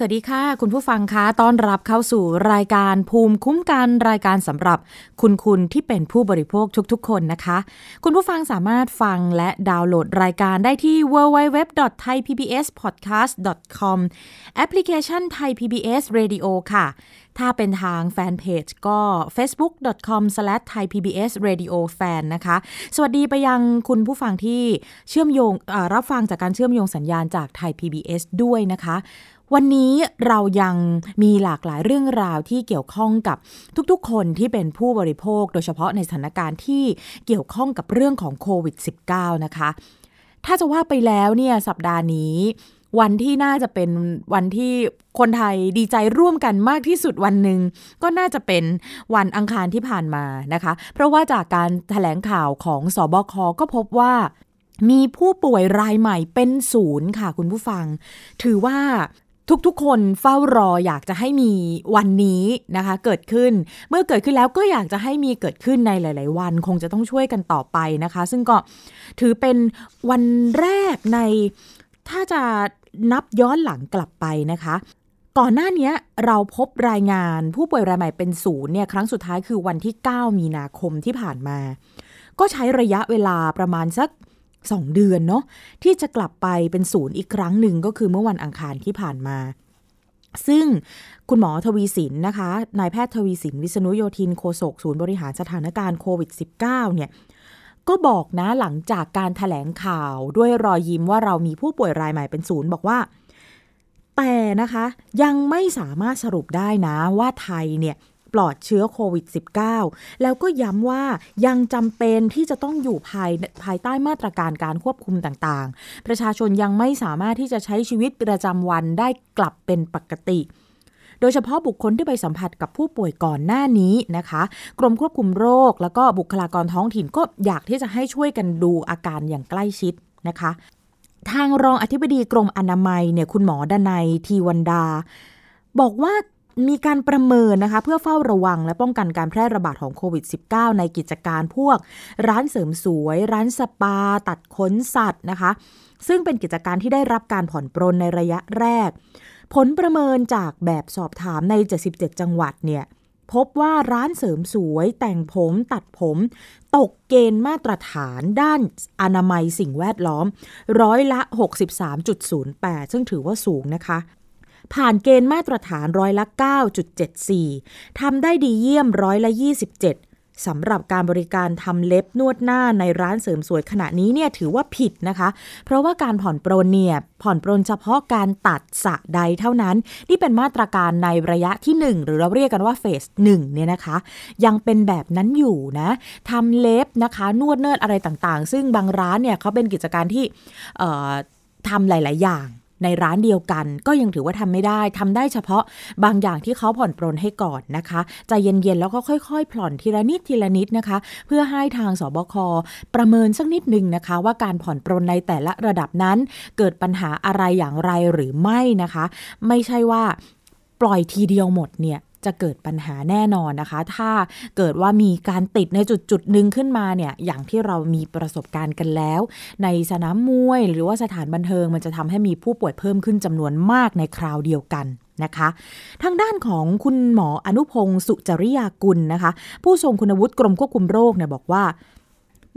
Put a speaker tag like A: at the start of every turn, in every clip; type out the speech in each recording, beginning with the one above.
A: สวัสดีค่ะ คุณผู้ฟังคะต้อนรับเข้าสู่รายการภูมิคุ้มกันรายการสำหรับคุณคุณที่เป็นผู้บริโภคทุกๆ คนนะคะ คุณผู้ฟังสามารถฟังและดาวน์โหลดรายการได้ที่ www.thaipbspodcast.com แอปพลิเคชัน Thai PBS Radio ค่ะ ถ้าเป็นทางแฟนเพจก็ facebook.com/thaipbsradiofan นะคะ สวัสดีไปยังคุณผู้ฟังที่เชื่อมโยงรับฟังจากการเชื่อมโยงสัญญาณจากไทย PBS ด้วยนะคะ วันนี้เรายังมีหลากหลายเรื่องราวที่เกี่ยวข้องกับทุกๆ คนที่เป็นผู้บริโภค โดยเฉพาะในสถานการณ์ที่เกี่ยวข้องกับเรื่องของโควิด -19 นะคะ ถ้าจะว่าไปแล้วเนี่ยสัปดาห์นี้ วันที่น่าจะเป็นวันที่คนไทยดีใจร่วมกันมากที่สุดวันหนึ่งก็น่าจะเป็นวันอังคารที่ผ่านมานะคะ เพราะว่าจากการถแถลงข่าวของสอบคก็พบว่ามีผู้ป่วยรายใหม่เป็นศูนย์ค่ะคุณผู้ฟัง ถือว่า ทุกๆ คนเฝ้ารออยากจะให้มีวันนี้นะคะ เกิดขึ้น เมื่อเกิดขึ้นแล้วก็อยากจะให้มีเกิดขึ้นในหลาย ๆ วัน คงจะต้องช่วยกันต่อไปนะคะ ซึ่งก็ถือเป็นวันแรกในถ้าจะนับย้อนหลังกลับไปนะคะ ก่อนหน้านี้เราพบรายงานผู้ป่วยรายใหม่เป็นศูนย์เนี่ยครั้งสุดท้ายคือวันที่ 9 มีนาคมที่ผ่านมา ก็ใช้ระยะเวลาประมาณสัก สองเดือนเนาะที่จะกลับไปเป็นศูนย์อีกครั้งหนึ่งก็คือเมื่อวันอังคารที่ผ่านมา ซึ่งคุณหมอทวีสินนะคะนายแพทย์ทวีสินวิษณุโยธินโฆษกศูนย์บริหารสถานการณ์โควิด -19 เนี่ยก็บอกนะหลังจากการถแถลงข่าวด้วยรอยยิ้มว่าเรามีผู้ป่วยรายใหม่เป็นศูนย์บอกว่า แต่นะคะยังไม่สามารถสรุปได้นะว่าไทยเนี่ย ปลอดเชื้อโควิด -19 แล้วก็ย้ำว่ายังจำเป็นที่จะต้องอยู่ภายภายใต้มาตรการการควบคุมต่างๆ ประชาชนยังไม่สามารถที่จะใช้ชีวิตประจำวันได้กลับเป็นปกติโดยเฉพาะบุคคลที่ไปสัมผัสกับผู้ป่วยก่อนหน้านี้นะคะ กรมควบคุมโรค แล้วก็บุคลากรท้องถิ่นก็อยากที่จะให้ช่วยกันดูอาการอย่างใกล้ชิดนะคะ ทางรองอธิบดีกรมอนามัยเนี่ยคุณหมอดนัยทีวันดา บอกว่า มีการประเมินนะคะ เพื่อเฝ้าระวังและป้องกันการแพร่ระบาดของโควิด -19 ในกิจการพวก ร้านเสริมสวย ร้านสปา ตัดขนสัตว์นะคะ ซึ่งเป็นกิจการที่ได้รับการผ่อนปรนในระยะแรก ผลประเมินจากแบบสอบถามใน 77 จังหวัดเนี่ยพบว่าร้านเสริมสวย แต่งผมตัดผม ตกเกณฑ์มาตรฐานด้านอนามัยสิ่งแวดล้อม ร้อยละ 63.08 ซึ่งถือว่าสูงนะคะ ผ่านเกณฑ์มาตรฐานร้อยละ 9.74 ทำได้ดีเยี่ยมร้อยละ 27 สำหรับการบริการทำเล็บนวดหน้าในร้านเสริมสวยขณะนี้เนี่ยถือว่าผิดนะคะ เพราะว่าการผ่อนปรนเนี่ยผ่อนปรนเฉพาะการตัดสะใดเท่านั้น นี่เป็นมาตรการในระยะที่ 1 หรือเราเรียกกันว่าเฟสหนึ่งเนี่ยนะคะ ยังเป็นแบบนั้นอยู่นะทำเล็บนะคะ นวดเนิดอะไรต่างๆ ซึ่งบางร้านเนี่ยเขาเป็นกิจการที่ทำหลาย ๆ อย่าง ในร้านเดียวกัน ก็ยังถือว่าทำไม่ได้ทำได้เฉพาะบางอย่างที่เขาผ่อนปรนให้ก่อนนะคะใจเย็นๆแล้วก็ค่อย ๆ ผ่อนทีละนิดทีละนิดนะคะ เพื่อให้ทางสบคประเมินสักนิดหนึ่งนะคะ ว่าการผ่อนปรนในแต่ละระดับนั้น เกิดปัญหาอะไรอย่างไรหรือไม่นะคะ ไม่ใช่ว่าปล่อยทีเดียวหมดเนี่ย จะเกิดปัญหาแน่นอนนะคะ ถ้าเกิดว่ามีการติดในจุดจุดหนึ่งขึ้นมาเนี่ยอย่างที่เรามีประสบการณ์กันแล้ว ในสนามมวย หรือว่าสถานบันเทิงมันจะทำให้มีผู้ป่วยเพิ่มขึ้นจำนวนมากในคราวเดียวกันนะคะ ทางด้านของคุณหมออนุพงศ์สุจริยากุลนะคะ ผู้ทรงคุณวุฒิกรมควบคุมโรคเนี่ยบอกว่า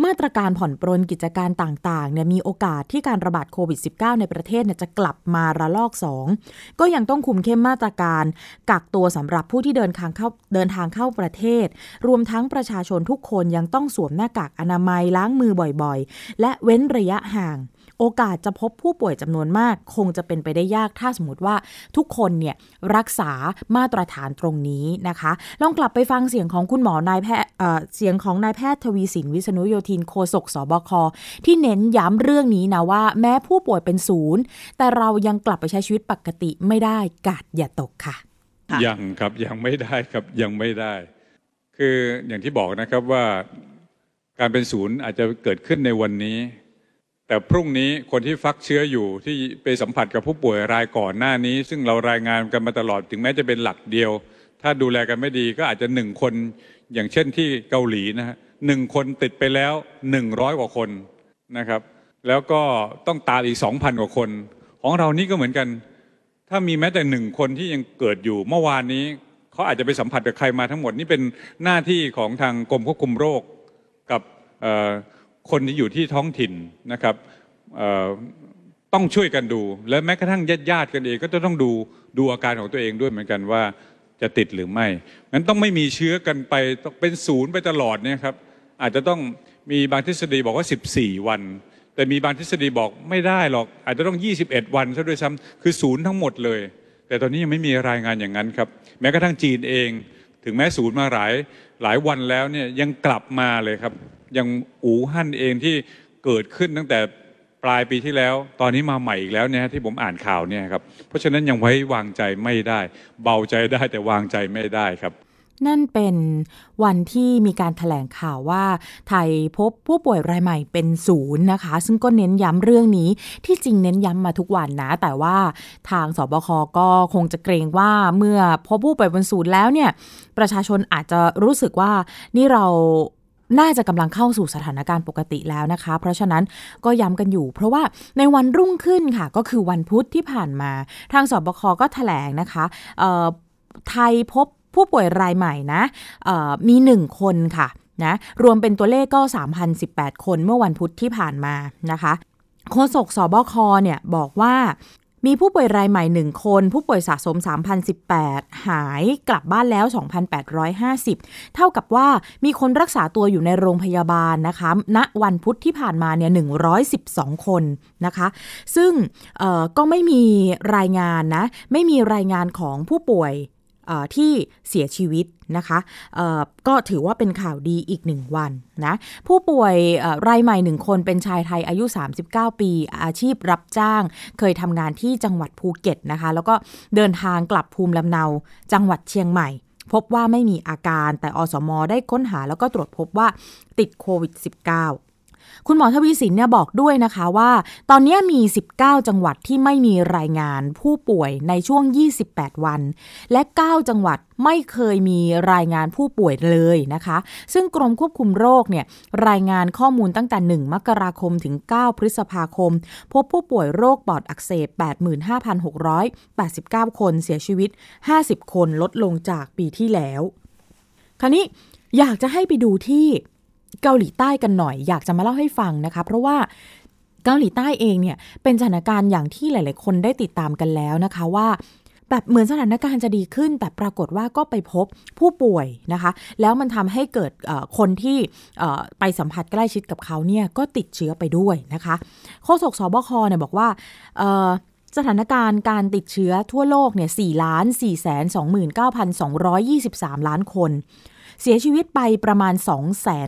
A: มาตรการผ่อนปรนกิจการต่างๆเนี่ยมีโอกาสที่การระบาดโควิด -19 ในประเทศเนี่ยจะกลับมาระลอก 2 ก็ยังต้องคุมเข้มมาตรการกักตัวสำหรับผู้ที่เดินทางเข้าเดินทางเข้าประเทศ รวมทั้งประชาชนทุกคนยังต้องสวมหน้ากากอนามัยล้างมือบ่อยๆ และเว้นระยะห่าง โอกาสจะพบผู้ป่วยจำนวนมาก คงจะเป็นไปได้ยากถ้าสมมติว่าทุกคนเนี่ยรักษามาตรฐานตรงนี้นะคะ ลองกลับไปฟังเสียงของคุณหมอนายแพทย์เสียงของนายแพทย์ทวีสินวิษณุโยธินโฆษกสบคที่เน้นย้ำเรื่องนี้นะว่า แม้ผู้ป่วยเป็นศูนย์แต่เรายังกลับไปใช้ชีวิตปกติไม่ได้กาดอย่าตกค่ะ
B: ยังครับยังไม่ได้ครับยังไม่ได้ คืออย่างที่บอกนะครับว่าการเป็นศูนย์อาจจะเกิดขึ้นในวันนี้ แต่พรุ่งนี้คนที่ฟักเชื้ออยู่ที่ไปสัมผัสกับผู้ป่วยรายก่อนหน้านี้ ซึ่งเรารายงานกันมาตลอดถึงแม้จะเป็นหลักเดียว ถ้าดูแลกันไม่ดีก็อาจจะหนึ่งคนอย่างเช่นที่เกาหลีนะฮะหนึ่งคนติดไปแล้วหนึ่งร้อยกว่าคนนะครับ แล้วก็ต้องตามอีกสองพันกว่าคน ของเรานี่ก็เหมือนกัน ถ้ามีแม้แต่หนึ่งคนที่ยังเกิดอยู่เมื่อวานนี้เขาอาจจะไปสัมผัสกับใครมาทั้งหมดนี่เป็นหน้าที่ของทางกรมควบคุมโรคกับ คนที่อยู่ที่ท้องถิ่นนะครับต้องช่วยกันดู และแม้กระทั่งญาติญาติกันเองก็จะต้องดูดูอาการของตัวเองด้วยเหมือนกันว่าจะติดหรือไม่งั้นต้องไม่มีเชื้อกันไปเป็นศูนย์ไปตลอดเนี่ยครับอาจจะต้องมีบางทฤษฎีบอกว่า 14 วัน แต่มีบางทฤษฎีบอกไม่ได้หรอก อาจจะต้อง 21 วันซะด้วยซ้ำคือศูนย์ทั้งหมดเลย แต่ตอนนี้ยังไม่มีรายงานอย่างนั้นครับ แม้กระทั่งจีนเอง ถึงแม้ศูนย์มาหลายหลายวันแล้วเนี่ยยังกลับมาเลยครับ อยังอู่ฮั่นเองที่เกิดขึ้นตั้งแต่ปลายปีที่แล้ว ตอนนี้มาใหม่อีกแล้วเนี่ยที่ผมอ่านข่าวเนี่ยครับ เพราะฉะนั้นยังไว้วางใจไม่ได้ เบาใจได้แต่วางใจไม่ได้ครับ
A: นั่นเป็นวันที่มีการถแถลงข่าวว่า ไทยพบผู้ป่วยรายใหม่เป็นศูนย์นะคะ ซึ่งก็เน้นย้ำเรื่องนี้ที่จริงเน้นย้ำมาทุกวันนะ แต่ว่าทางสบคก็คงจะเกรงว่าเมื่อพบผู้ป่วยเป็นศูนย์แล้วเนี่ย ประชาชนอาจจะรู้สึกว่านี่เรา น่าจะกำลังเข้าสู่สถานการณ์ปกติแล้วนะคะ เพราะฉะนั้นก็ย้ำกันอยู่ เพราะว่าในวันรุ่งขึ้นค่ะ ก็คือวันพุธที่ผ่านมา ทางสบคก็ถแถลงนะคะไทยพบผู้ป่วยรายใหม่นะมีหนึ่งคนค่ะนะรวมเป็นตัวเลขก็ 3,018 คนเมื่อวันพุธที่ผ่านมานะคะโฆษกสบคเนี่ยบอกว่า มีผู้ป่วยรายใหม่1คน ผู้ป่วยสะสม 3,018 หายกลับบ้านแล้ว 2,850 เท่ากับว่ามีคนรักษาตัวอยู่ในโรงพยาบาลนะคะ ณ วันพุธที่ผ่านมาเนี่ย 112 คนนะคะ ซึ่งก็ไม่มีรายงานนะ ไม่มีรายงานของผู้ป่วย ที่เสียชีวิตนะคะก็ถือว่าเป็นข่าวดีอีกหนึ่งวันนะผู้ป่วยรายใหม่หนึ่งคนเป็นชายไทยอายุ 39 ปี อาชีพรับจ้าง เคยทำงานที่จังหวัดภูเก็ตนะคะ แล้วก็เดินทางกลับภูมิลำเนา จังหวัดเชียงใหม่ พบว่าไม่มีอาการแต่อสมได้ค้นหาแล้วก็ตรวจพบว่าติดโควิด -19 คุณหมอทวีสินเนี่ยบอกด้วยนะคะว่า ตอนนี้มี 19 จังหวัดที่ไม่มีรายงานผู้ป่วยในช่วง 28 วัน และ 9 จังหวัดไม่เคยมีรายงานผู้ป่วยเลยนะคะ ซึ่งกรมควบคุมโรคเนี่ยรายงานข้อมูลตั้งแต่ 1 มกราคมถึง 9 พฤษภาคม พบผู้ป่วยโรคปอดอักเสบ 85,689 คนเสียชีวิต 50 คนลดลงจากปีที่แล้ว คราวนี้อยากจะให้ไปดูที่ เกาหลีใต้กันหน่อย อยากจะมาเล่าให้ฟังนะคะ เพราะว่าเกาหลีใต้เองเนี่ยเป็นสถานการณ์อย่างที่หลาย ๆ คนได้ติดตามกันแล้วนะคะว่าแบบเหมือนสถานการณ์จะดีขึ้น แต่ปรากฏว่าก็ไปพบผู้ป่วยนะคะ แล้วมันทำให้เกิดคนที่ไปสัมผัสใกล้ชิดกับเขาเนี่ยก็ติดเชื้อไปด้วยนะคะโฆษกสบคเนี่ยบอกว่าสถานการณ์การติดเชื้อทั่วโลกเนี่ย4ล้าน4 2 9 2 2 3 ล้านคน เสียชีวิตไปประมาณ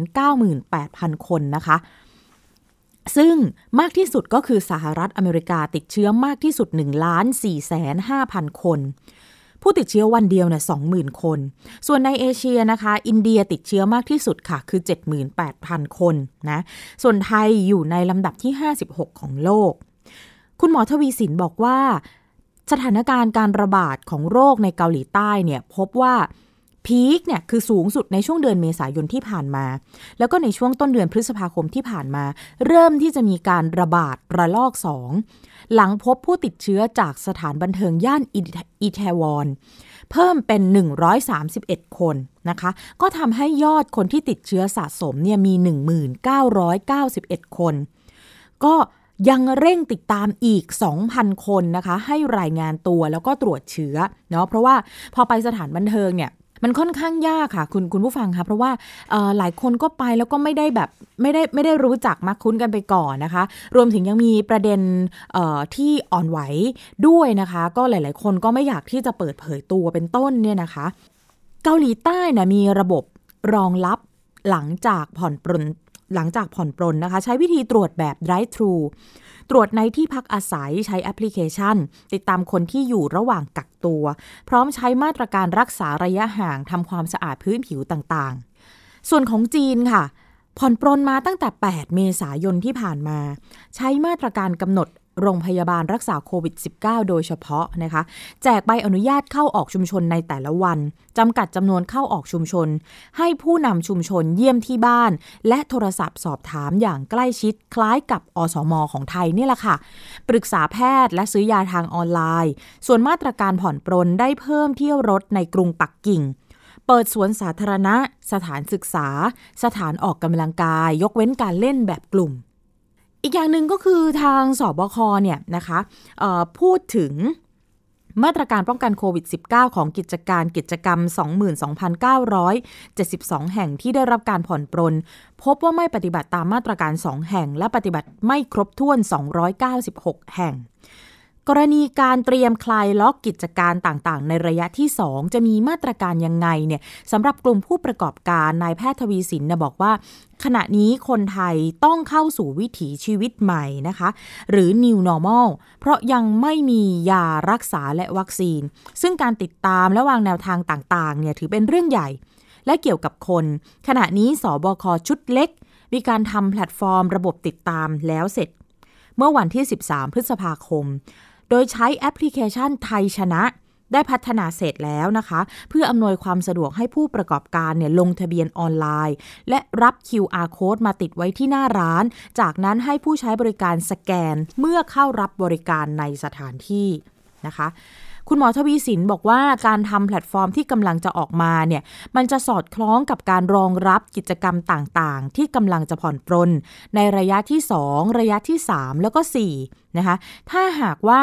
A: 298,000 คนนะคะ ซึ่งมากที่สุดก็คือสหรัฐอเมริกาติดเชื้อมากที่สุด1ล้าน4แสน5,000 คน ผู้ติดเชื้อวันเดียวเนี่ย20,000 คน ส่วนในเอเชียนะคะ อินเดียติดเชื้อมากที่สุดค่ะ คือ 78,000 คนนะ ส่วนไทยอยู่ในลำดับที่ 56 ของโลก คุณหมอทวีสินบอกว่าสถานการณ์การระบาดของโรคในเกาหลีใต้เนี่ยพบว่า พีคเนี่ยคือสูงสุดในช่วงเดือนเมษายนที่ผ่านมา แล้วก็ในช่วงต้นเดือนพฤษภาคมที่ผ่านมา เริ่มที่จะมีการระบาดระลอกสองหลังพบผู้ติดเชื้อจากสถานบันเทิงย่านอิตาวอนเพิ่มเป็น 131 คนนะคะ ก็ทำให้ยอดคนที่ติดเชื้อสะสมเนี่ยมี 1991 คน ก็ยังเร่งติดตามอีก 2,000 คนนะคะ ให้รายงานตัวแล้วก็ตรวจเชื้อเนาะเพราะว่าพอไปสถานบันเทิงเนี่ย มันค่อนข้างยากค่ะ คุณคุณผู้ฟังคะเพราะว่าหลายคนก็ไปแล้วก็ไม่ได้แบบไม่ได้ไม่ได้รู้จักมักคุ้นกันไปก่อนนะคะ รวมถึงยังมีประเด็นที่อ่อนไหวด้วยนะคะ ก็หลาย ๆ คนก็ไม่อยากที่จะเปิดเผยตัวเป็นต้นเนี่ยนะคะ เกาหลีใต้นะมีระบบรองรับหลังจากผ่อนปรนหลังจากผ่อนปรนนะคะ ใช้วิธีตรวจแบบ drive thru ตรวจในที่พักอาศัยใช้แอปพลิเคชัน ติดตามคนที่อยู่ระหว่างกักตัว พร้อมใช้มาตรการรักษาระยะห่างทำความสะอาดพื้นผิวต่างๆ ส่วนของจีนค่ะผ่อนปรนมาตั้งแต่ 8 เมษายนที่ผ่านมา ใช้มาตรการกำหนด โรงพยาบาลรักษาโควิด -19 โดยเฉพาะนะคะ แจกใบอนุญาตเข้าออกชุมชนในแต่ละวัน จำกัดจำนวนเข้าออกชุมชน ให้ผู้นำชุมชนเยี่ยมที่บ้าน และโทรศัพท์สอบถามอย่างใกล้ชิดคล้ายกับอสมอของไทยนี่แหละค่ะ ปรึกษาแพทย์และซื้อยาทางออนไลน์ ส่วนมาตรการผ่อนปรนได้เพิ่มเที่ยวรถในกรุงปักกิ่งเปิดสวนสาธารณะ สถานศึกษา สถานออกกำลังกาย ยกเว้นการเล่นแบบกลุ่ม อีกอย่างหนึ่งก็คือทางสบคเนี่ยนะคะพูดถึงมาตรการป้องกันโควิด -19 ของกิจการกิจกรรม 22,972 แห่งที่ได้รับการผ่อนปรน พบว่าไม่ปฏิบัติตามมาตรการ 2 แห่ง และปฏิบัติไม่ครบถ้วน 296 แห่ง กรณีการเตรียมคลายล็อกกิจการต่างๆ ในระยะที่ 2 จะมีมาตรการยังไงเนี่ยสำหรับกลุ่มผู้ประกอบการนายแพทย์ทวีสินนะบอกว่า ขณะนี้คนไทยต้องเข้าสู่วิถีชีวิตใหม่นะคะ หรือ new normal เพราะยังไม่มียารักษาและวัคซีน ซึ่งการติดตามและวางแนวทางต่างๆเนี่ยถือเป็นเรื่องใหญ่ และเกี่ยวกับคน ขณะนี้ศบคชุดเล็ก มีการทำแพลตฟอร์ม ระบบติดตามแล้วเสร็จ เมื่อวันที่ 13 พฤษภาคม โดยใช้แอปพลิเคชันไทยชนะ ได้พัฒนาเสร็จแล้วนะคะ เพื่ออำนวยความสะดวกให้ผู้ประกอบการเนี่ยลงทะเบียนออนไลน์ และรับ QR code มาติดไว้ที่หน้าร้าน จากนั้นให้ผู้ใช้บริการสแกนเมื่อเข้ารับบริการในสถานที่นะคะ คุณหมอทวีสินบอกว่าการทำแพลตฟอร์มที่กำลังจะออกมาเนี่ยมันจะสอดคล้องกับการรองรับกิจกรรมต่างๆ ที่กำลังจะผ่อนปรน ในระยะที่ 2 ระยะที่ 3 แล้วก็4นะคะถ้าหากว่า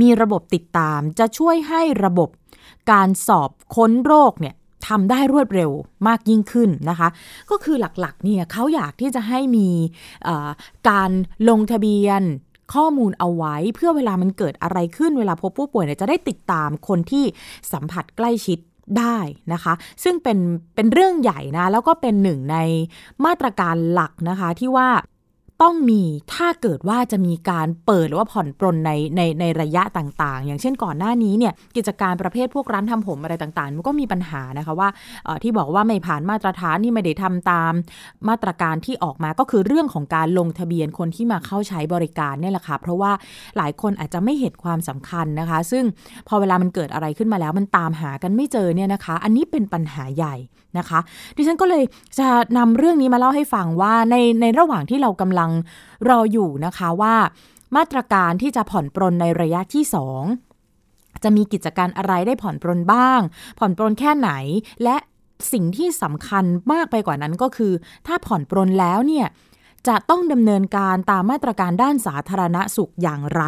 A: มีระบบติดตามจะช่วยให้ระบบการสอบค้นโรคเนี่ยทำได้รวดเร็วมากยิ่งขึ้นนะคะ ก็คือหลักๆเนี่ยเขาอยากที่จะให้มีการลงทะเบียน ข้อมูลเอาไว้เพื่อเวลามันเกิดอะไรขึ้นเวลาพบผู้ป่วยเนี่ยจะได้ติดตามคนที่สัมผัสใกล้ชิดได้นะคะ ซึ่งเป็นเป็นเรื่องใหญ่นะ แล้วก็เป็นหนึ่งในมาตรการหลักนะคะ ที่ว่า ต้องมีถ้าเกิดว่าจะมีการเปิดหรือว่าผ่อนปรนในในในระยะต่างๆ อย่างเช่นก่อนหน้านี้เนี่ยกิจการประเภทพวกร้านทำผมอะไรต่างๆ มันก็มีปัญหานะคะว่าที่บอกว่าไม่ผ่านมาตรฐานที่ไม่ได้ทำตามมาตรการที่ออกมาก็คือเรื่องของการลงทะเบียนคนที่มาเข้าใช้บริการเนี่ยแหละค่ะเพราะว่าหลายคนอาจจะไม่เห็นความสำคัญนะคะ ซึ่งพอเวลามันเกิดอะไรขึ้นมาแล้วมันตามหากันไม่เจอเนี่ยนะคะ อันนี้เป็นปัญหาใหญ่นะคะ ดิฉันก็เลยจะนำเรื่องนี้มาเล่าให้ฟังว่าในในระหว่างที่เรากำลังรออยู่นะคะว่ามาตรการที่จะผ่อนปรนในระยะที่ 2 จะมีกิจการอะไรได้ผ่อนปรนบ้าง ผ่อนปรนแค่ไหนและสิ่งที่สำคัญมากไปกว่านั้นก็คือ ถ้าผ่อนปรนแล้วเนี่ยจะต้องดำเนินการตามมาตรการด้านสาธารณสุขอย่างไร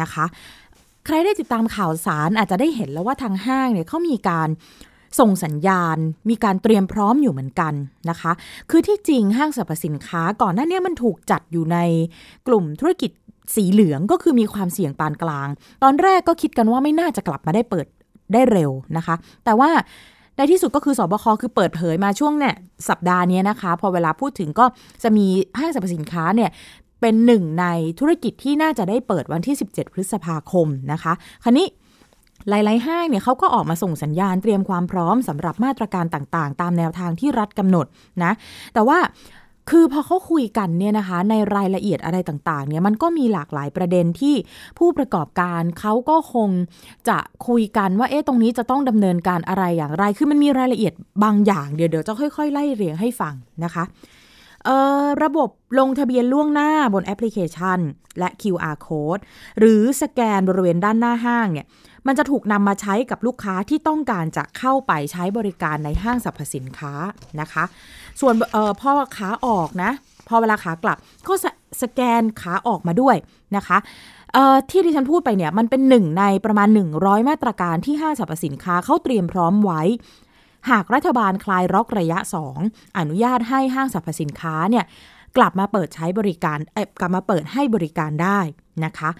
A: นะคะ ใครได้ติดตามข่าวสารอาจจะได้เห็นแล้วว่าทางห้างเนี่ยเขามีการ ส่งสัญญาณมีการเตรียมพร้อมอยู่เหมือนกันนะคะ คือที่จริงห้างสรรพสินค้าก่อนหน้านี้มันถูกจัดอยู่ในกลุ่มธุรกิจสีเหลืองก็คือมีความเสี่ยงปานกลาง ตอนแรกก็คิดกันว่าไม่น่าจะกลับมาได้เปิดได้เร็วนะคะ แต่ว่าในที่สุดก็คือสบคคือเปิดเผยมาช่วงเนี่ยสัปดาห์นี้นะคะ พอเวลาพูดถึงก็จะมีห้างสรรพสินค้าเนี่ยเป็นหนึ่งในธุรกิจที่น่าจะได้เปิดวันที่ 17 พฤษภาคมนะคะคันนี้ หลายๆห้างเนี่ยเขาก็ออกมาส่งสัญญาณเตรียมความพร้อมสำหรับมาตรการต่างๆ ตามแนวทางที่รัฐกำหนดนะ แต่ว่าคือพอเขาคุยกันเนี่ยนะคะ ในรายละเอียดอะไรต่างๆเนี่ยมันก็มีหลากหลายประเด็นที่ผู้ประกอบการเขาก็คงจะคุยกันว่าเอ๊ะตรงนี้จะต้องดำเนินการอะไรอย่างไร คือมันมีรายละเอียดบางอย่างเดี๋ยวเดี๋ยวจะค่อย ๆ ไล่เรียงให้ฟังนะคะระบบลงทะเบียนล่วงหน้าบนแอปพลิเคชัน และ QR code หรือสแกนบริเวณด้านหน้าห้างเนี่ย มันจะถูกนำมาใช้กับลูกค้าที่ต้องการจะเข้าไปใช้บริการในห้างสรรพสินค้านะคะ ส่วนออพอขาออกนะ พอเวลาขากลับก็สสแกนขาออกมาด้วยนะคะที่ดิฉันพูดไปเนี่ยมันเป็นหนึ่งในประมาณ 100 มาตรการที่ห้างสรรพสินค้าเขาเตรียมพร้อมไว้ หากรัฐบาลคลายล็อกระยะ 2 อนุญาตให้ห้างสรรพสินค้าเนี่ยกลับมาเปิดใช้บริการกลับมาเปิดให้บริการได้นะคะ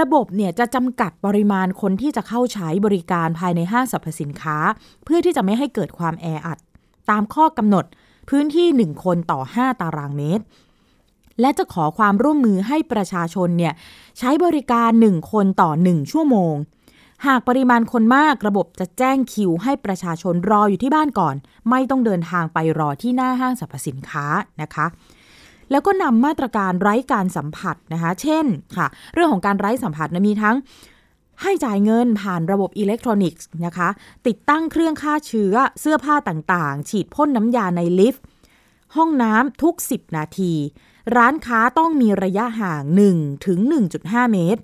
A: ระบบเนี่ยจะจำกัดปริมาณคนที่จะเข้าใช้บริการภายในห้างสรรพสินค้า เพื่อที่จะไม่ให้เกิดความแออัด ตามข้อกำหนดพื้นที่ 1 คนต่อ 5 ตารางเมตร และจะขอความร่วมมือให้ประชาชนเนี่ยใช้บริการ 1 คนต่อ 1 ชั่วโมง หากปริมาณคนมากระบบจะแจ้งคิว ให้ประชาชนรออยู่ที่บ้านก่อน ไม่ต้องเดินทางไปรอที่หน้าห้างสรรพสินค้านะคะ แล้วก็นำมาตรการไร้การสัมผัสนะคะ เช่นค่ะ เรื่องของการไร้สัมผัสนะมีทั้งให้จ่ายเงินผ่านระบบอิเล็กทรอนิกส์นะคะ ติดตั้งเครื่องฆ่าเชื้อเสื้อผ้าต่างๆ ฉีดพ่นน้ำยาในลิฟต์ ห้องน้ำทุก 10 นาที ร้านค้าต้องมีระยะห่าง 1 ถึง 1.5 เมตร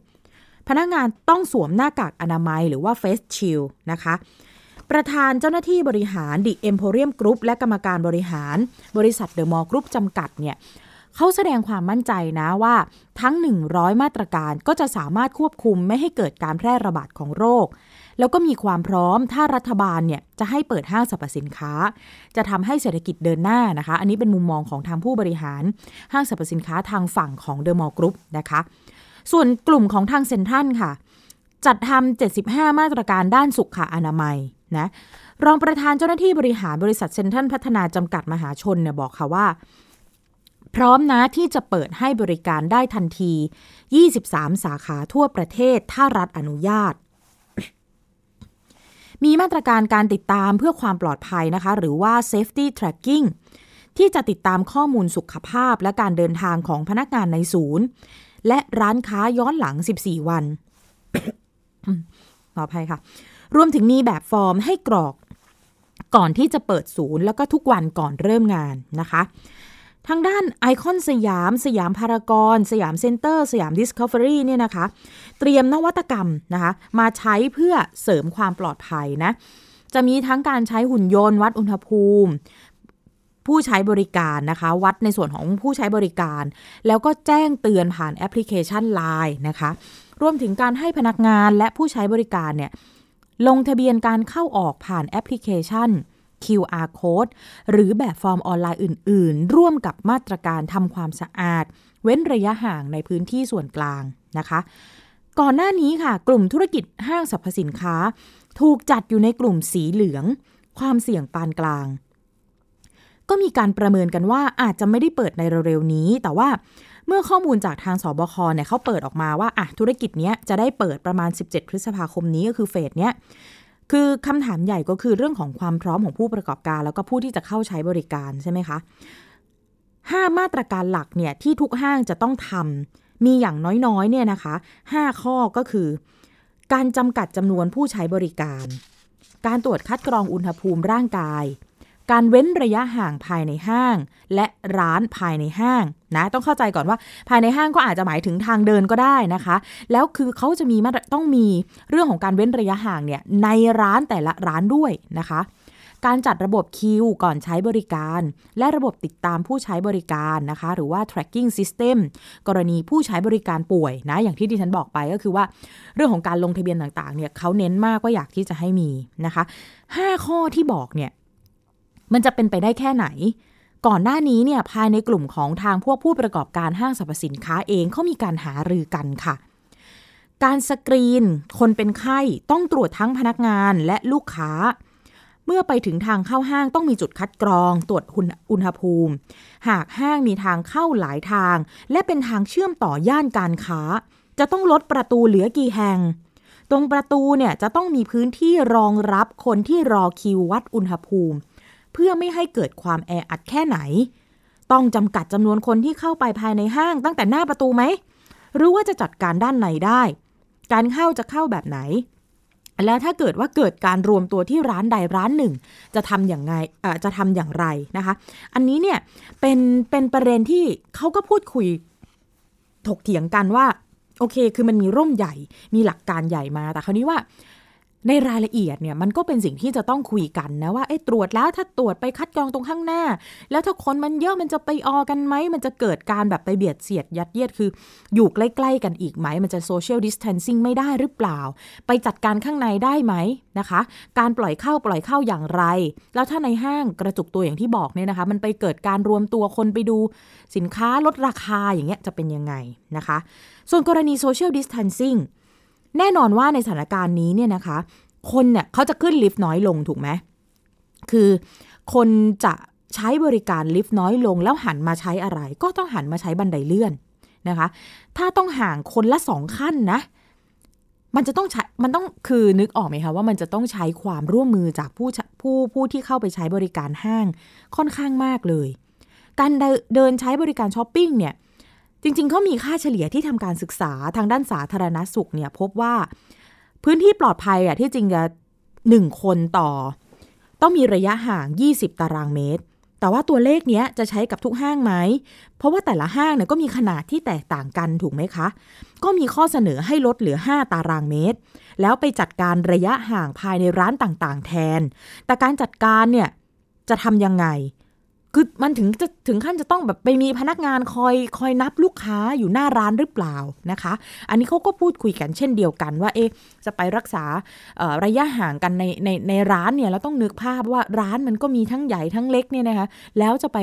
A: พนักงานต้องสวมหน้ากากอนามัยหรือว่า Face Shield นะคะ ประธานเจ้าหน้าที่บริหาร The Emporium Group และกรรมการบริหาร บริษัท The Mall Group จำกัดเนี่ย เขาแสดงความมั่นใจนะว่าทั้ง 100 มาตรการก็จะสามารถควบคุมไม่ให้เกิดการแพร่ระบาดของโรค แล้วก็มีความพร้อมถ้ารัฐบาลเนี่ยจะให้เปิดห้างสรรพสินค้า จะทำให้เศรษฐกิจเดินหน้านะคะ อันนี้เป็นมุมมองของทางผู้บริหาร ห้างสรรพสินค้าทางฝั่งของเดอะมอลล์กรุ๊ปนะคะ ส่วนกลุ่มของทางเซ็นทรัลค่ะ จัดทำ75 มาตรการด้านสุขอนามัยนะรองประธานเจ้าหน้าที่บริหารบริษัทเซ็นทรัลพัฒนาจำกัดมหาชนเนี่ยบอกค่ะว่า พร้อมนะที่จะเปิดให้บริการได้ทันที 23 สาขาทั่วประเทศถ้ารัฐอนุญาต มีมาตรการการติดตามเพื่อความปลอดภัยนะคะ หรือว่า safety tracking ที่จะติดตามข้อมูลสุขภาพและการเดินทางของพนักงานในศูนย์ และร้านค้าย้อนหลัง 14 วัน ขออภัยค่ะ รวมถึงมีแบบฟอร์มให้กรอก ก่อนที่จะเปิดศูนย์ แล้วก็ทุกวันก่อนเริ่มงานนะคะ ทางด้านไอคอนสยาม สยามพารากอน สยามเซ็นเตอร์ สยามดิสคัฟเวอรี่เนี่ยนะคะ เตรียมนวัตกรรมนะคะ มาใช้เพื่อเสริมความปลอดภัยนะ จะมีทั้งการใช้หุ่นยนต์วัดอุณหภูมิ ผู้ใช้บริการนะคะ วัดในส่วนของผู้ใช้บริการ แล้วก็แจ้งเตือนผ่านแอปพลิเคชัน Line นะคะ รวมถึงการให้พนักงานและผู้ใช้บริการเนี่ยลงทะเบียนการเข้าออกผ่านแอปพลิเคชัน QR code หรือแบบฟอร์มออนไลน์อื่น ๆ ร่วมกับมาตรการทำความสะอาด เว้นระยะห่างในพื้นที่ส่วนกลางนะคะ ก่อนหน้านี้ค่ะ กลุ่มธุรกิจห้างสรรพสินค้า ถูกจัดอยู่ในกลุ่มสีเหลือง ความเสี่ยงปานกลาง ก็มีการประเมินกันว่าอาจจะไม่ได้เปิดในเร็วๆนี้ แต่ว่าเมื่อข้อมูลจากทางสบคเนี่ยเขาเปิดออกมาว่าอะธุรกิจเนี้ยจะได้เปิดประมาณ 17 พฤษภาคมนี้ก็คือเฟสเนี้ย คือคำถามใหญ่ก็คือเรื่องของความพร้อมของผู้ประกอบการ แล้วก็ผู้ที่จะเข้าใช้บริการใช่ไหมคะห้ามาตรการหลักเนี่ยที่ทุกห้างจะต้องทำมีอย่างน้อยๆเนี่ยนะคะห้าข้อก็คือ การจำกัดจำนวนผู้ใช้บริการ การตรวจคัดกรองอุณหภูมิร่างกาย การเว้นระยะห่างภายในห้าง และร้านภายในห้างนะต้องเข้าใจก่อนว่าภายในห้างก็อาจจะหมายถึงทางเดินก็ได้นะคะ แล้วคือเขาจะมีมาตรต้องมีเรื่องของการเว้นระยะห่างเนี่ยในร้านแต่ละร้านด้วยนะคะการจัดระบบคิวก่อนใช้บริการ และระบบติดตามผู้ใช้บริการนะคะ หรือว่า tracking system กรณีผู้ใช้บริการป่วยนะ อย่างที่ดิฉันบอกไปก็คือว่า เรื่องของการลงทะเบียนต่างๆเนี่ยเขาเน้นมากว่าอยากที่จะให้มีนะคะ 5 ข้อที่บอกเนี่ย มันจะเป็นไปได้แค่ไหน ก่อนหน้านี้เนี่ยภายในกลุ่มของทางพวกผู้ประกอบการห้างสรรพสินค้าเองเขามีการหารือกันค่ะ การสกรีน คนเป็นไข้ต้องตรวจทั้งพนักงานและลูกค้า เมื่อไปถึงทางเข้าห้างต้องมีจุดคัดกรอง ตรวจอุณหภูมิ หากห้างมีทางเข้าหลายทาง และเป็นทางเชื่อมต่อย่านการค้า จะต้องลดประตูเหลือกี่แห่งตรงประตูเนี่ยจะต้องมีพื้นที่รองรับคนที่รอคิววัดอุณหภูมิ เพื่อไม่ให้เกิดความแออัดแค่ไหน ต้องจำกัดจำนวนคนที่เข้าไปภายในห้างตั้งแต่หน้าประตูไหม หรือว่าจะจัดการด้านในได้ การเข้าจะเข้าแบบไหน แล้วถ้าเกิดว่าเกิดการรวมตัวที่ร้านใดร้านหนึ่ง จะทำอย่างไงเอ่อจะทำอย่างไรนะคะ อันนี้เนี่ยเป็นเป็นประเด็นที่เขาก็พูดคุยถกเถียงกันว่าโอเค คือมันมีร่มใหญ่ มีหลักการใหญ่มา แต่คราวนี้ว่า ในรายละเอียดเนี่ยมันก็เป็นสิ่งที่จะต้องคุยกันนะว่าไอ้ตรวจแล้วถ้าตรวจไปคัดกรองตรงข้างหน้า แล้วถ้าคนมันเยอะมันจะไปออกันไหม มันจะเกิดการแบบไปเบียดเสียดยัดเยียดคือ อยู่ใกล้ ๆ กันอีกไหม มันจะ social distancing ไม่ได้หรือเปล่า ไปจัดการข้างในได้ไหมนะคะ การปล่อยเข้าปล่อยเข้าอย่างไร แล้วถ้าในห้างกระจุกตัวอย่างที่บอกเนี่ยนะคะ มันไปเกิดการรวมตัวคนไปดู สินค้าลดราคาอย่างเงี้ยจะเป็นยังไงนะคะ ส่วนกรณี social distancing แน่นอนว่าในสถานการณ์นี้เนี่ยนะคะ คนเนี่ยเขาจะขึ้นลิฟต์น้อยลงถูกไหมคือคนจะใช้บริการลิฟต์น้อยลง แล้วหันมาใช้อะไร ก็ต้องหันมาใช้บันไดเลื่อนนะคะ ถ้าต้องห่างคนละสองขั้นนะ มันจะต้องใช้ มันต้องคือนึกออกไหมคะว่ามันจะต้องใช้ความร่วมมือจากผู้ผู้ผู้ที่เข้าไปใช้บริการห้างค่อนข้างมากเลย การเดินใช้บริการช้อปปิ้งเนี่ย จริงๆเขามีค่าเฉลี่ยที่ทำการศึกษาทางด้านสาธารณสุขเนี่ยพบว่าพื้นที่ปลอดภัยอะที่จริงจะหนึ่งคนต่อ ต้องมีระยะห่าง 20 ตารางเมตร แต่ว่าตัวเลขเนี้ยจะใช้กับทุกห้างไหม เพราะว่าแต่ละห้างเนี่ยก็มีขนาดที่แตกต่างกันถูกไหมคะ ก็มีข้อเสนอให้ลดเหลือ 5 ตารางเมตร แล้วไปจัดการระยะห่างภายในร้านต่างๆ แทน แต่การจัดการเนี่ยจะทำยังไง คือมันถึงจะถึงขั้นจะต้องแบบไปมีพนักงานคอยคอยนับลูกค้าอยู่หน้าร้านหรือเปล่านะคะ อันนี้เขาก็พูดคุยกันเช่นเดียวกันว่าเอ๊จะไปรักษาระยะห่างกันในในในร้านเนี่ยเราต้องนึกภาพว่าร้านมันก็มีทั้งใหญ่ทั้งเล็กเนี่ยนะคะแล้วจะไป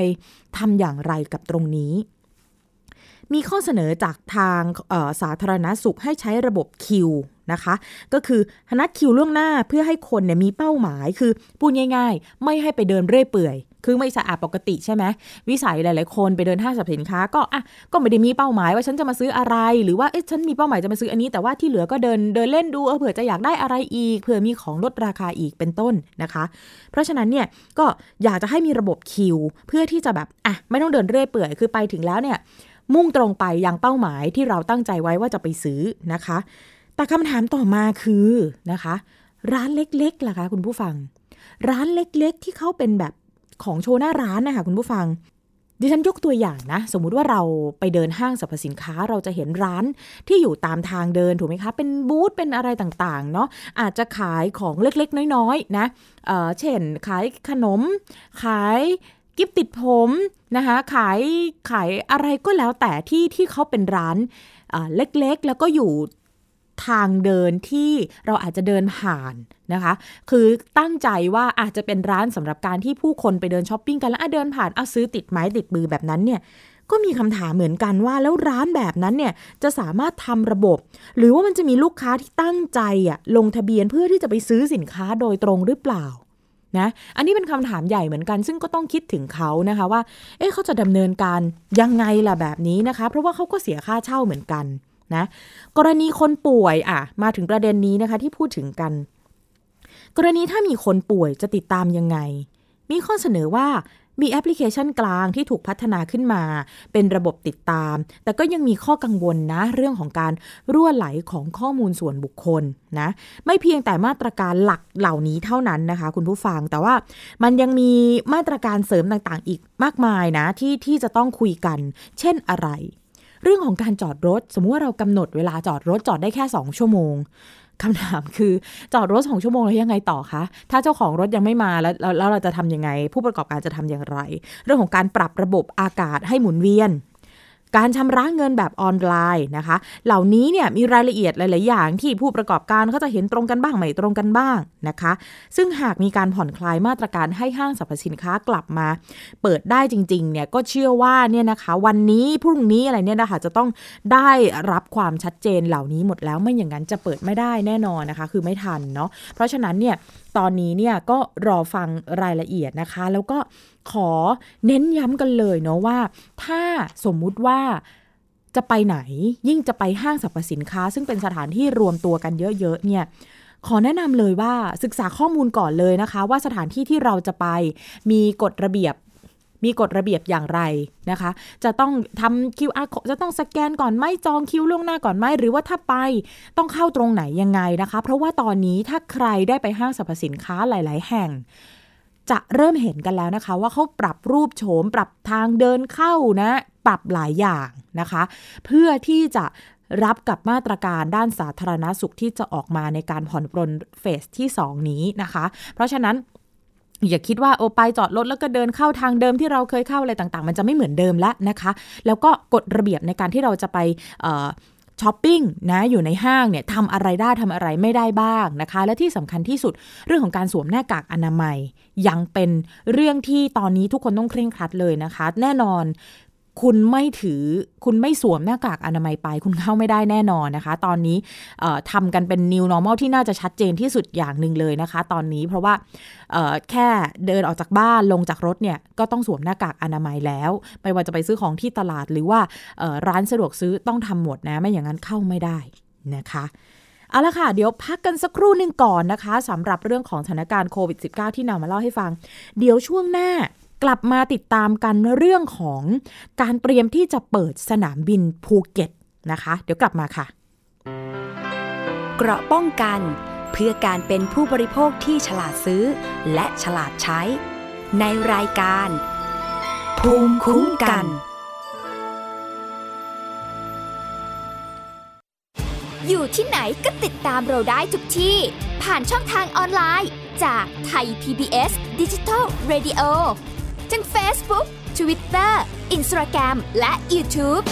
A: ทำอย่างไรกับตรงนี้ มีข้อเสนอจากทางสาธารณาสุขให้ใช้ระบบคิวนะคะก็คือนัดคิวล่วงหน้าเพื่อให้คนเนี่ยมีเป้าหมายคือพูดง่าย ๆ ไม่ให้ไปเดินเร่เปื่อย คือไม่สะอาดปกติใช่ไหมวิสัยหลาย ๆ คนไปเดินห้างสรรพสินค้า ก็อะก็ไม่ได้มีเป้าหมายว่าฉันจะมาซื้ออะไร หรือว่าเอ๊ะฉันมีเป้าหมายจะมาซื้ออันนี้ แต่ว่าที่เหลือก็เดินเดินเล่นดูเออเผื่อจะอยากได้อะไรอีกเผื่อมีของลดราคาอีกเป็นต้นนะคะ เพราะฉะนั้นเนี่ยก็อยากจะให้มีระบบคิว เพื่อที่จะแบบอะไม่ต้องเดินเรื่อยเปื่อยคือไปถึงแล้วเนี่ยมุ่งตรงไปยังเป้าหมายที่เราตั้งใจไว้ว่าจะไปซื้อนะคะ แต่คำถามต่อมาคือนะคะ ร้านเล็กๆล่ะคะคุณผู้ฟัง ร้านเล็กๆที่เขาเป็นแบบ ของโชว์หน้าร้านนะคะคุณผู้ฟัง ดิฉันยกตัวอย่างนะ สมมุติว่าเราไปเดินห้างสรรพสินค้าเราจะเห็นร้านที่อยู่ตามทางเดินถูกไหมคะ เป็นบูธเป็นอะไรต่างๆเนาะอาจจะขายของเล็กๆ น้อยๆนะเเช่น ขายขนม ขายกิฟติดผมนะคะขายขายอะไรก็แล้วแต่ที่ที่เขาเป็นร้านเล็กๆ แล้วก็อยู่ ทางเดินที่เราอาจจะเดินผ่านนะคะ คือตั้งใจว่าอาจจะเป็นร้านสำหรับการที่ผู้คนไปเดินช้อปปิ้งกันแล้วเดินผ่านเอาซื้อติดไม้ติดมือแบบนั้นเนี่ยก็มีคำถามเหมือนกันว่าแล้วร้านแบบนั้นเนี่ยจะสามารถทำระบบ หรือว่ามันจะมีลูกค้าที่ตั้งใจอะลงทะเบียนเพื่อที่จะไปซื้อสินค้าโดยตรงหรือเปล่านะอันนี้เป็นคำถามใหญ่เหมือนกัน ซึ่งก็ต้องคิดถึงเขานะคะว่า เอ๊ะเขาจะดำเนินการยังไงล่ะแบบนี้นะคะ เพราะว่าเขาก็เสียค่าเช่าเหมือนกัน นะกรณีคนป่วยอะมาถึงประเด็นนี้นะคะที่พูดถึงกัน กรณีถ้ามีคนป่วยจะติดตามยังไง มีข้อเสนอว่ามีแอปพลิเคชันกลางที่ถูกพัฒนาขึ้นมา เป็นระบบติดตาม แต่ก็ยังมีข้อกังวลนะ เรื่องของการรั่วไหลของข้อมูลส่วนบุคคลนะ ไม่เพียงแต่มาตรการหลักเหล่านี้เท่านั้นนะคะ คุณผู้ฟัง แต่ว่ามันยังมีมาตรการเสริมต่างๆ อีกมากมายนะที่ที่จะต้องคุยกัน เช่นอะไร เรื่องของการจอดรถ สมมติว่าเรากำหนดเวลาจอดรถจอดได้แค่ 2 ชั่วโมงคำถามคือจอดรถสองชั่วโมงแล้วยังไงต่อคะ ถ้าเจ้าของรถยังไม่มาแล้วแล้วเราจะทำยังไง ผู้ประกอบการจะทำอย่างไร เรื่องของการปรับระบบอากาศให้หมุนเวียน การชำระเงินแบบออนไลน์นะคะ เหล่านี้เนี่ยมีรายละเอียดหลาย ๆ อย่างที่ผู้ประกอบการเขาจะเห็นตรงกันบ้างไม่ตรงกันบ้างนะคะ ซึ่งหากมีการผ่อนคลายมาตรการให้ห้างสรรพสินค้ากลับมา เปิดได้จริง ๆ เนี่ยก็เชื่อว่าเนี่ยนะคะวันนี้พรุ่งนี้อะไรเนี่ยนะคะจะต้องได้รับความชัดเจนเหล่านี้หมดแล้วไม่อย่างนั้นจะเปิดไม่ได้แน่นอนนะคะ คือไม่ทันเนาะเพราะฉะนั้นเนี่ยตอนนี้เนี่ยก็รอฟังรายละเอียดนะคะ แล้วก็ขอเน้นย้ำกันเลยเนาะว่า ถ้าสมมุติว่าจะไปไหน ยิ่งจะไปห้างสรรพสินค้า ซึ่งเป็นสถานที่รวมตัวกันเยอะๆเนี่ยขอแนะนำเลยว่าศึกษาข้อมูลก่อนเลยนะคะ ว่าสถานที่ที่เราจะไปมีกฎระเบียบ มีกฎระเบียบอย่างไรนะคะ จะต้องทำ QR จะต้องสแกนก่อนไหมจองคิวล่วงหน้าก่อนไหมหรือว่าถ้าไปต้องเข้าตรงไหนยังไงนะคะ เพราะว่าตอนนี้ถ้าใครได้ไปห้างสรรพสินค้าหลาย ๆ แห่ง จะเริ่มเห็นกันแล้วนะคะ ว่าเขาปรับรูปโฉม ปรับทางเดินเข้านะ ปรับหลายอย่างนะคะ เพื่อที่จะรับกับมาตรการด้านสาธารณาสุขที่จะออกมาในการผ่อนปรนเฟสที่ 2 นี้นะคะ เพราะฉะนั้น อย่าคิดว่าโอไปจอดรถแล้วก็เดินเข้าทางเดิมที่เราเคยเข้าอะไรต่างๆ มันจะไม่เหมือนเดิมแล้วนะคะ แล้วก็กฎระเบียบในการที่เราจะไปช้อปปิ้งนะอยู่ในห้างเนี่ยทำอะไรได้ทำอะไรไม่ได้บ้างนะคะ และที่สำคัญที่สุดเรื่องของการสวมหน้ากากอนามัย ยังเป็นเรื่องที่ตอนนี้ทุกคนต้องเคร่งครัดเลยนะคะ แน่นอน คุณไม่ถือคุณไม่สวมหน้ากากอนามัยไป คุณเข้าไม่ได้แน่นอนนะคะ ตอนนี้ทำกันเป็น new normal ที่น่าจะชัดเจนที่สุดอย่างหนึ่งเลยนะคะ ตอนนี้เพราะว่าแค่เดินออกจากบ้านลงจากรถเนี่ยก็ต้องสวมหน้ากากอนามัยแล้ว ไม่ว่าจะไปซื้อของที่ตลาดหรือว่าร้านสะดวกซื้อต้องทำหมดนะไม่อย่างนั้นเข้าไม่ได้นะคะเอาละค่ะ เดี๋ยวพักกันสักครู่หนึ่งก่อนนะคะสำหรับเรื่องของสถานการณ์โควิด -19 ที่นำมาเล่าให้ฟัง เดี๋ยวช่วงหน้า กลับมาติดตามกันเรื่องของการเตรียมที่จะเปิดสนามบินภูเก็ตนะคะ เดี๋ยวกลับมาค่ะ
C: เกราะป้องกันเพื่อการเป็นผู้บริโภคที่ฉลาดซื้อ และฉลาดใช้ ในรายการ ภูมิคุ้มกัน
D: อยู่ที่ไหนก็ติดตามเราได้ทุกที่ ผ่านช่องทางออนไลน์ จากไทย PBS Digital Radio ทั้ง Facebook Twitter Instagram และ YouTube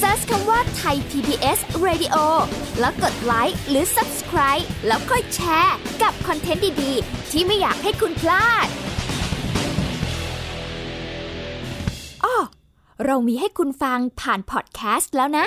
D: Search คำว่าไทย PBS Radio แล้วกดไลค์หรือ Subscribe แล้วค่อยแชร์กับ content ดี ๆ ที่ไม่อยากให้คุณพลาดอ้อเรามีให้คุณฟังผ่านพอดแคสต์แล้วนะ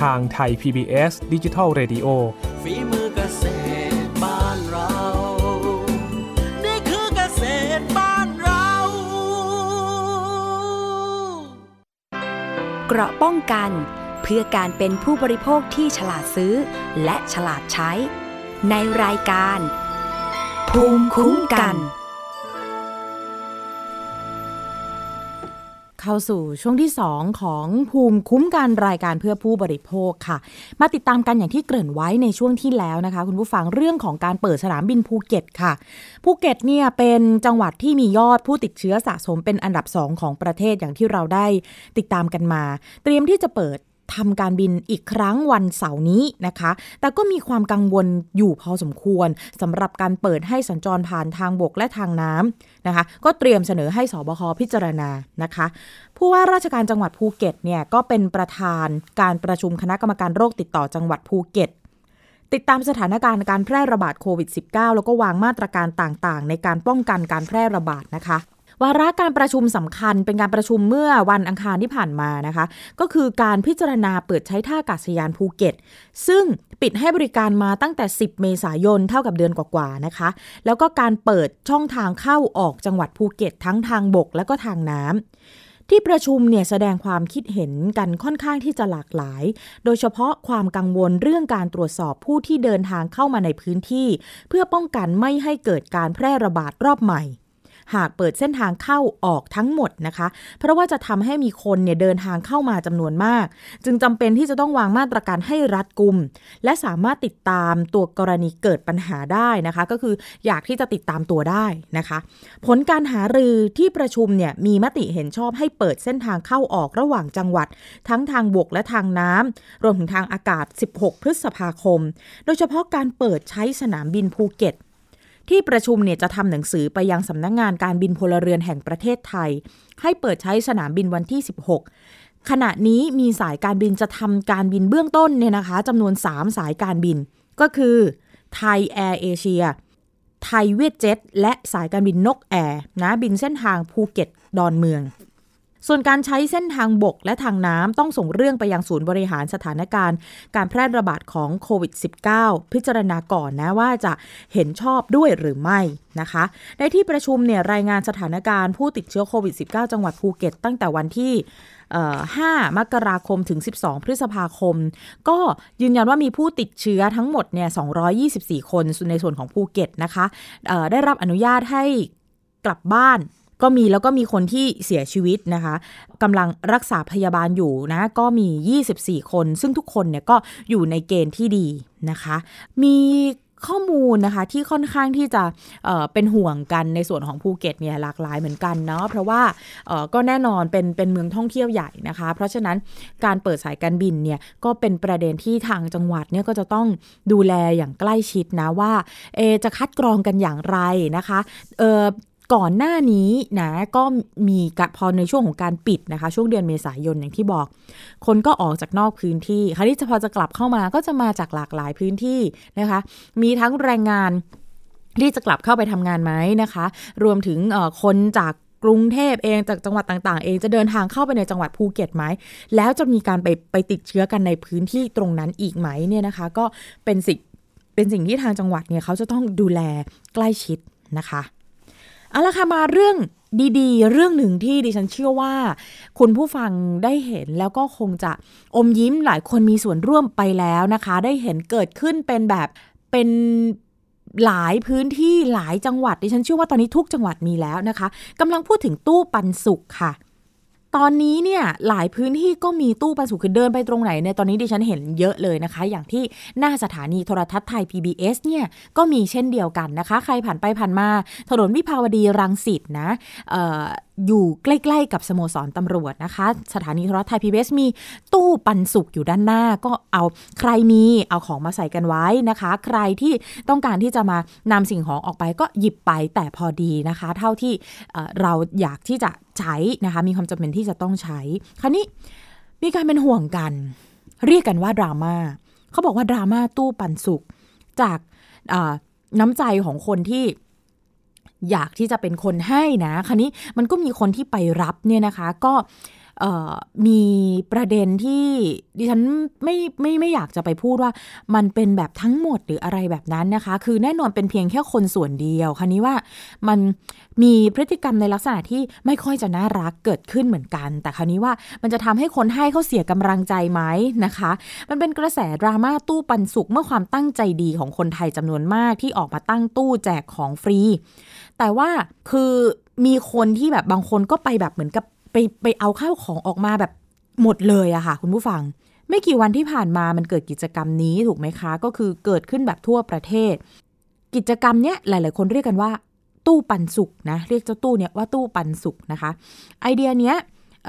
E: ทางไทย PBS Digital Radio
F: ฝีมือเกษตรบ้านเรา นี่คือเกษตรบ้านเรา
C: เกราะป้องกัน เพื่อการเป็นผู้บริโภคที่ฉลาดซื้อ และฉลาดใช้ ในรายการ ภูมิคุ้มกัน
A: เข้าสู่ช่วงที่ 2 ของภูมิคุ้มกันรายการเพื่อผู้บริโภคค่ะ มาติดตามกันอย่างที่เกริ่นไว้ในช่วงที่แล้วนะคะ คุณผู้ฟังเรื่องของการเปิดสนามบินภูเก็ตค่ะ ภูเก็ตเนี่ยเป็นจังหวัดที่มียอดผู้ติดเชื้อสะสมเป็นอันดับ 2 ของประเทศอย่างที่เราได้ติดตามกันมา เตรียมที่จะเปิด ทำการบินอีกครั้งวันเสาร์นี้นะคะ แต่ก็มีความกังวลอยู่พอสมควรสำหรับการเปิดให้สัญจรผ่านทางบกและทางน้ำนะคะ ก็เตรียมเสนอให้สบคพิจารณานะคะ ผู้ว่าราชการจังหวัดภูเก็ตเนี่ยก็เป็นประธานการประชุมคณะกรรมการโรคติดต่อจังหวัดภูเก็ตติดตามสถานการณ์การแพร่ระบาดโควิด -19 แล้วก็วางมาตรการต่างๆ ในการป้องกันการแพร่ระบาดนะคะ วาระการประชุมสำคัญเป็นการประชุมเมื่อวันอังคารที่ผ่านมานะคะ ก็คือการพิจารณาเปิดใช้ท่าอากาศยานภูเก็ต ซึ่งปิดให้บริการมาตั้งแต่ 10 เมษายนเท่ากับเดือนกว่าๆนะคะ แล้วก็การเปิดช่องทางเข้าออกจังหวัดภูเก็ต ทั้งทางบกและก็ทางน้ำที่ประชุมเนี่ยแสดงความคิดเห็นกันค่อนข้างที่จะหลากหลาย โดยเฉพาะความกังวลเรื่องการตรวจสอบผู้ที่เดินทางเข้ามาในพื้นที่ เพื่อป้องกันไม่ให้เกิดการแพร่ระบาดรอบใหม่ หากเปิดเส้นทางเข้าออกทั้งหมดนะคะ เพราะว่าจะทำให้มีคนเนี่ยเดินทางเข้ามาจำนวนมาก จึงจำเป็นที่จะต้องวางมาตรการให้รัดกุม และสามารถติดตามตัวกรณีเกิดปัญหาได้นะคะ ก็คืออยากที่จะติดตามตัวได้นะคะ ผลการหารือที่ประชุมเนี่ยมีมติเห็นชอบให้เปิดเส้นทางเข้าออกระหว่างจังหวัด ทั้งทางบกและทางน้ำรวมถึงทางอากาศ 16 พฤษภาคม โดยเฉพาะการเปิดใช้สนามบินภูเก็ต ที่ประชุมเนี่ยจะทำหนังสือไปยังสำนักงงานการบินพลเรือนแห่งประเทศไทย ให้เปิดใช้สนามบินวันที่ 16 ขณะนี้มีสายการบินจะทำการบินเบื้องต้นเนี่ยนะคะจำนวน 3 สายการบิน ก็คือไทยแอร์เอเชียไทยเวียดเจ็ตและสายการบินนกแอร์นะบินเส้นทางภูเก็ตดอนเมือง ส่วนการใช้เส้นทางบกและทางน้ำต้องส่งเรื่องไปยังศูนย์บริหารสถานการณ์ การแพร่ระบาดของโควิด -19 พิจารณาก่อนนะว่าจะเห็นชอบด้วยหรือไม่นะคะ ในที่ประชุมเนี่ยรายงานสถานการณ์ผู้ติดเชื้อโควิด -19 จังหวัดภูเก็ตตั้งแต่วันที่5 มกราคมถึง 12 พฤษภาคม ก็ยืนยันว่ามีผู้ติดเชื้อทั้งหมดเนี่ย 224 คนในส่วนของภูเก็ตนะคะได้รับอนุญาตให้กลับบ้าน ก็มีแล้วก็มีคนที่เสียชีวิตนะคะกำลังรักษาพยาบาลอยู่นะ ก็มี 24 คน ซึ่งทุกคนเนี่ยก็อยู่ในเกณฑ์ที่ดีนะคะ มีข้อมูลนะคะที่ค่อนข้างที่จะเเป็นห่วงกันในส่วนของภูเก็ตเนี่ยหลากหลายเหมือนกันเนาะเพราะว่าก็แน่นอนเป็นเป็นเมืองท่องเที่ยวใหญ่นะคะ เพราะฉะนั้นการเปิดสายการบินเนี่ยก็เป็นประเด็นที่ทางจังหวัดเนี่ยก็จะต้องดูแลอย่างใกล้ชิดนะว่าเอจะคัดกรองกันอย่างไรนะคะเก่อนหน้านี้นะก็มีกพอในช่วงของการปิดนะคะ ช่วงเดือนเมษายนอย่างที่บอก คนก็ออกจากนอกพื้นที่คราวนี้จะพอจะกลับเข้ามาก็จะมาจากหลากหลายพื้นที่นะคะ มีทั้งแรงงานที่จะกลับเข้าไปทำงานไหมนะคะ รวมถึงคนจากกรุงเทพเองจากจังหวัดต่างๆ เองจะเดินทางเข้าไปในจังหวัดภูเก็ตไหม แล้วจะมีการไปไปติดเชื้อกันในพื้นที่ตรงนั้นอีกไหมเนี่ยนะคะ ก็เป็นสิ่งเป็นสิ่งที่ทางจังหวัดเนี่ยเขาจะต้องดูแลใกล้ชิดนะคะ เอาละค่ะมาเรื่องดีๆ เรื่องหนึ่งที่ดิฉันเชื่อว่า คุณผู้ฟังได้เห็นแล้วก็คงจะอมยิ้มหลายคนมีส่วนร่วมไปแล้วนะคะ ได้เห็นเกิดขึ้นเป็นแบบเป็นหลายพื้นที่หลายจังหวัดดิฉันเชื่อว่าตอนนี้ทุกจังหวัดมีแล้วนะคะกำลังพูดถึงตู้ปันสุกค่ะ ตอนนี้เนี่ยหลายพื้นที่ก็มีตู้ปันสุขคือเดินไปตรงไหนเนี่ยตอนนี้ดิฉันเห็นเยอะเลยนะคะ อย่างที่หน้าสถานีโทรทัศน์ไทย PBS เนี่ยก็มีเช่นเดียวกันนะคะ ใครผ่านไปผ่านมา ถนนวิภาวดีรังสิตนะอยู่ใกล้ ๆ กับสโมสรตำรวจนะคะ สถานีโทรทัศน์ไทยพีบีมีตู้ปันสุกอยู่ด้านหน้า ก็เอาใครมีเอาของมาใส่กันไว้นะคะ ใครที่ต้องการที่จะมานำสิ่งของออกไปก็หยิบไปแต่พอดีนะคะ เท่าที่เราอยากที่จะใช้นะคะ มีความจำเป็นที่จะต้องใช้ คราวนี้มีการเป็นห่วงกัน เรียกกันว่าดราม่าเขาบอกว่าดราม่าตู้ปันสุกจากน้ำใจของคนที่ อยากที่จะเป็นคนให้นะ คราวนี้มันก็มีคนที่ไปรับเนี่ยนะคะ ก็ มีประเด็นที่ดิฉันไม่ไม่ไม่อยากจะไปพูดว่ามันเป็นแบบทั้งหมดหรืออะไรแบบนั้นนะคะ คือแน่นอนเป็นเพียงแค่คนส่วนเดียวคราวนี้ว่ามันมีพฤติกรรมในลักษณะที่ไม่ค่อยจะน่ารักเกิดขึ้นเหมือนกัน แต่คราวนี้ว่ามันจะทำให้คนให้เขาเสียกำลังใจไหมนะคะ มันเป็นกระแสดราม่าตู้ปันสุกเมื่อความตั้งใจดีของคนไทยจำนวนมากที่ออกมาตั้งตู้แจกของฟรี แต่ว่าคือมีคนที่แบบบางคนก็ไปแบบเหมือนกับ ไปไปเอาข้าวของออกมาแบบหมดเลยอะค่ะ คุณผู้ฟัง ไม่กี่วันที่ผ่านมามันเกิดกิจกรรมนี้ถูกไหมคะ ก็คือเกิดขึ้นแบบทั่วประเทศ กิจกรรมเนี้ยหลาย ๆ คนเรียกกันว่า ตู้ปันสุกนะเรียกเจ้าตู้เนี้ยว่าตู้ปันสุกนะคะ ไอเดียเนี้ยเ